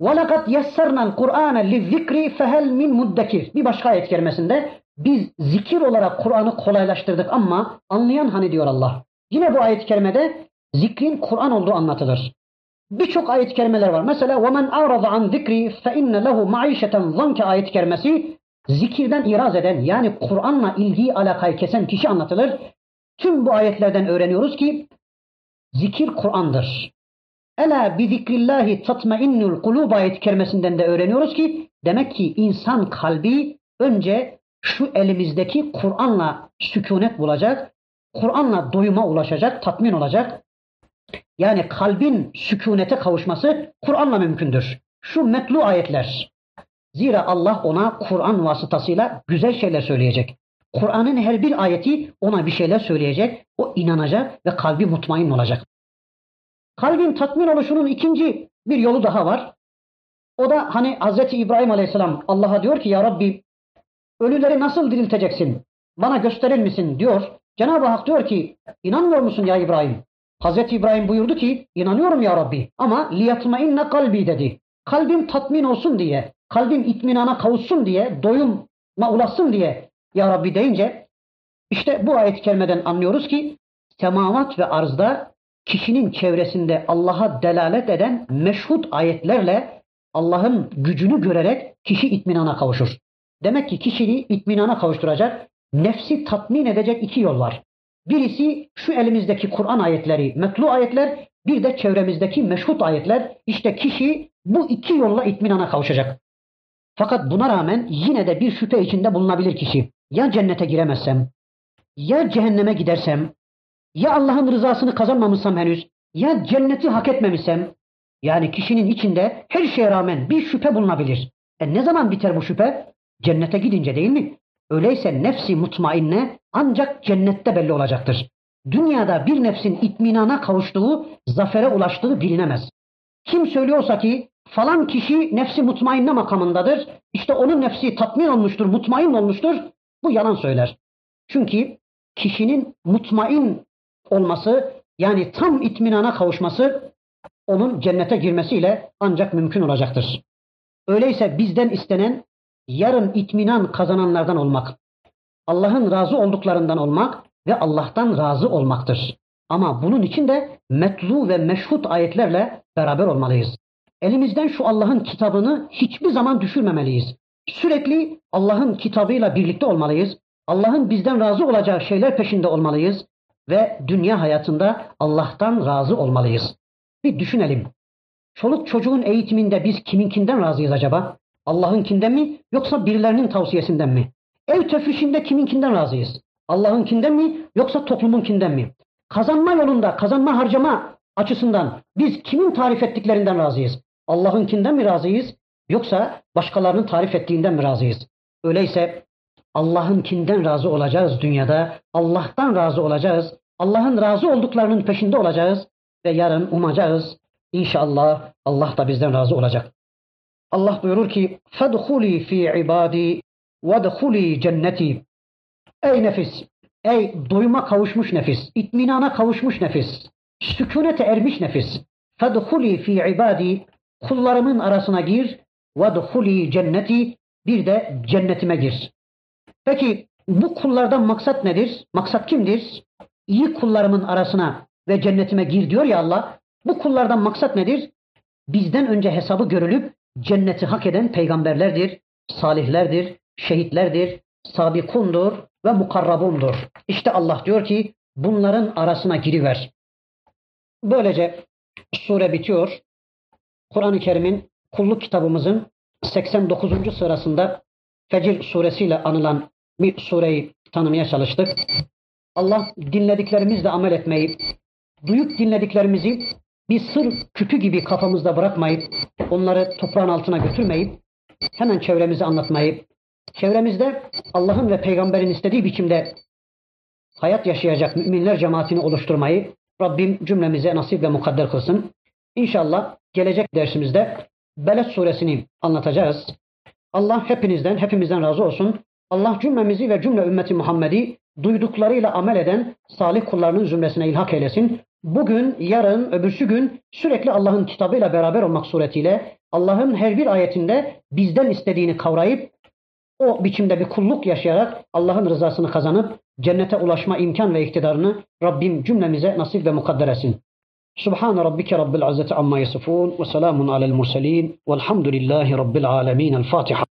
وَلَقَدْ يَسَّرْنَا الْقُرْآنَ لِلذِّكْرِ فَهَلْ مِنْ مُدَّكِرِ Bir başka ayet kerimesinde biz zikir olarak Kur'an'ı kolaylaştırdık ama anlayan hani diyor Allah. Yine bu ayet-i kerimede zikrin Kur'an olduğu anlatılır. Birçok ayet-i kerimeler var. Mesela وَمَنْ أَعْرَضَ عَنْ ذِكْرِ فَاِنَّ لَهُ مَعِيشَةً ظَنْكَ ayet-i kerimesi zikirden iraz eden yani Kur'an'la ilgiyi alakayı kesen kişi anlatılır. Tüm bu ayetlerden öğreniyoruz ki zikir Kur'an'dır. Ela bi zikrillahi tatmainnul kulub ayet kerimesinden de öğreniyoruz ki demek ki insan kalbi önce şu elimizdeki Kur'an'la sükunet bulacak, Kur'an'la doyuma ulaşacak, tatmin olacak. Yani kalbin sükunete kavuşması Kur'an'la mümkündür. Şu metlu ayetler. Zira Allah ona Kur'an vasıtasıyla güzel şeyler söyleyecek. Kur'an'ın her bir ayeti ona bir şeyler söyleyecek, o inanacak ve kalbi mutmain olacak. Kalbin tatmin oluşunun ikinci bir yolu daha var. O da hani Hz. İbrahim Aleyhisselam Allah'a diyor ki ya Rabbi ölüleri nasıl dirilteceksin? Bana gösterir misin diyor. Cenab-ı Hak diyor ki inanmıyor musun ya İbrahim? Hz. İbrahim buyurdu ki inanıyorum ya Rabbi ama liyatmainne kalbi dedi. Kalbim tatmin olsun diye, kalbim itminana kavuşsun diye, doyuma ulaşsın diye ya Rabbi deyince işte bu ayet-i kerimeden anlıyoruz ki semavat ve arzda kişinin çevresinde Allah'a delalet eden meşhut ayetlerle Allah'ın gücünü görerek kişi itminana kavuşur. Demek ki kişiliği itminana kavuşturacak, nefsi tatmin edecek iki yol var. Birisi şu elimizdeki Kur'an ayetleri, metlu ayetler, bir de çevremizdeki meşhut ayetler. İşte kişi bu iki yolla itminana kavuşacak. Fakat buna rağmen yine de bir şüphe içinde bulunabilir kişi. Ya cennete giremezsem, ya cehenneme gidersem, ya Allah'ın rızasını kazanmamışsam henüz, ya cenneti hak etmemişsem, yani kişinin içinde her şeye rağmen bir şüphe bulunabilir. E ne zaman biter bu şüphe? Cennete gidince değil mi? Öyleyse nefsi mutmainne ancak cennette belli olacaktır. Dünyada bir nefsin itminana kavuştuğu, zafere ulaştığı bilinemez. Kim söylüyorsa ki falan kişi nefsi mutmainne makamındadır, işte onun nefsi tatmin olmuştur, mutmain olmuştur, bu yalan söyler. Çünkü kişinin mutmain olması yani tam itminana kavuşması onun cennete girmesiyle ancak mümkün olacaktır. Öyleyse bizden istenen yarın itminan kazananlardan olmak, Allah'ın razı olduklarından olmak ve Allah'tan razı olmaktır. Ama bunun için de metlu ve meşhut ayetlerle beraber olmalıyız. Elimizden şu Allah'ın kitabını hiçbir zaman düşürmemeliyiz. Sürekli Allah'ın kitabıyla birlikte olmalıyız. Allah'ın bizden razı olacağı şeyler peşinde olmalıyız ve dünya hayatında Allah'tan razı olmalıyız. Bir düşünelim. Çoluk çocuğun eğitiminde biz kiminkinden razıyız acaba? Allah'ınkinden mi yoksa birilerinin tavsiyesinden mi? Ev töfüşünde kiminkinden razıyız? Allah'ınkinden mi yoksa toplumunkinden mi? Kazanma yolunda, kazanma harcama açısından biz kimin tarif ettiklerinden razıyız? Allah'ınkinden mi razıyız yoksa başkalarının tarif ettiğinden mi razıyız? Öyleyse Allah'ınkinden razı olacağız dünyada, Allah'tan razı olacağız, Allah'ın razı olduklarının peşinde olacağız ve yarın umacağız. İnşallah Allah da bizden razı olacak. Allah buyurur ki: "Fedhuli fi ibadi ve cenneti." Ey nefis, ey doyuma kavuşmuş nefis, itminana kavuşmuş nefis, sükunete ermiş nefis. Fedhuli fi ibadi, kullarımın arasına gir ve cenneti, bir de cennetime gir. Peki bu kullardan maksat nedir? Maksat kimdir? İyi kullarımın arasına ve cennetime gir diyor ya Allah. Bu kullardan maksat nedir? Bizden önce hesabı görülüp cenneti hak eden peygamberlerdir, salihlerdir, şehitlerdir, sabikundur ve mukarrabundur. İşte Allah diyor ki bunların arasına giriver. Böylece sure bitiyor. Kur'an-ı Kerim'in kulluk kitabımızın 89. sırasında Fecir suresiyle anılan bir sureyi tanımaya çalıştık. Allah dinlediklerimizle amel etmeyi, duyup dinlediklerimizi bir sır küpü gibi kafamızda bırakmayıp, onları toprağın altına götürmeyip, hemen çevremizi anlatmayı, çevremizde Allah'ın ve peygamberin istediği biçimde hayat yaşayacak müminler cemaatini oluşturmayı Rabbim cümlemize nasip ve mukadder kılsın. İnşallah gelecek dersimizde Beled suresini anlatacağız. Allah hepinizden, hepimizden razı olsun. Allah cümlemizi ve cümle ümmeti Muhammed'i duyduklarıyla amel eden salih kullarının zümresine ilhak eylesin. Bugün, yarın, öbürsü gün sürekli Allah'ın kitabıyla beraber olmak suretiyle Allah'ın her bir ayetinde bizden istediğini kavrayıp o biçimde bir kulluk yaşayarak Allah'ın rızasını kazanıp cennete ulaşma imkan ve iktidarını Rabbim cümlemize nasip ve mukadder etsin. Subhan rabbike rabbil izzeti amma yasifun ve selamun alel murselin velhamdülillahi rabbil alemin. El Fatiha.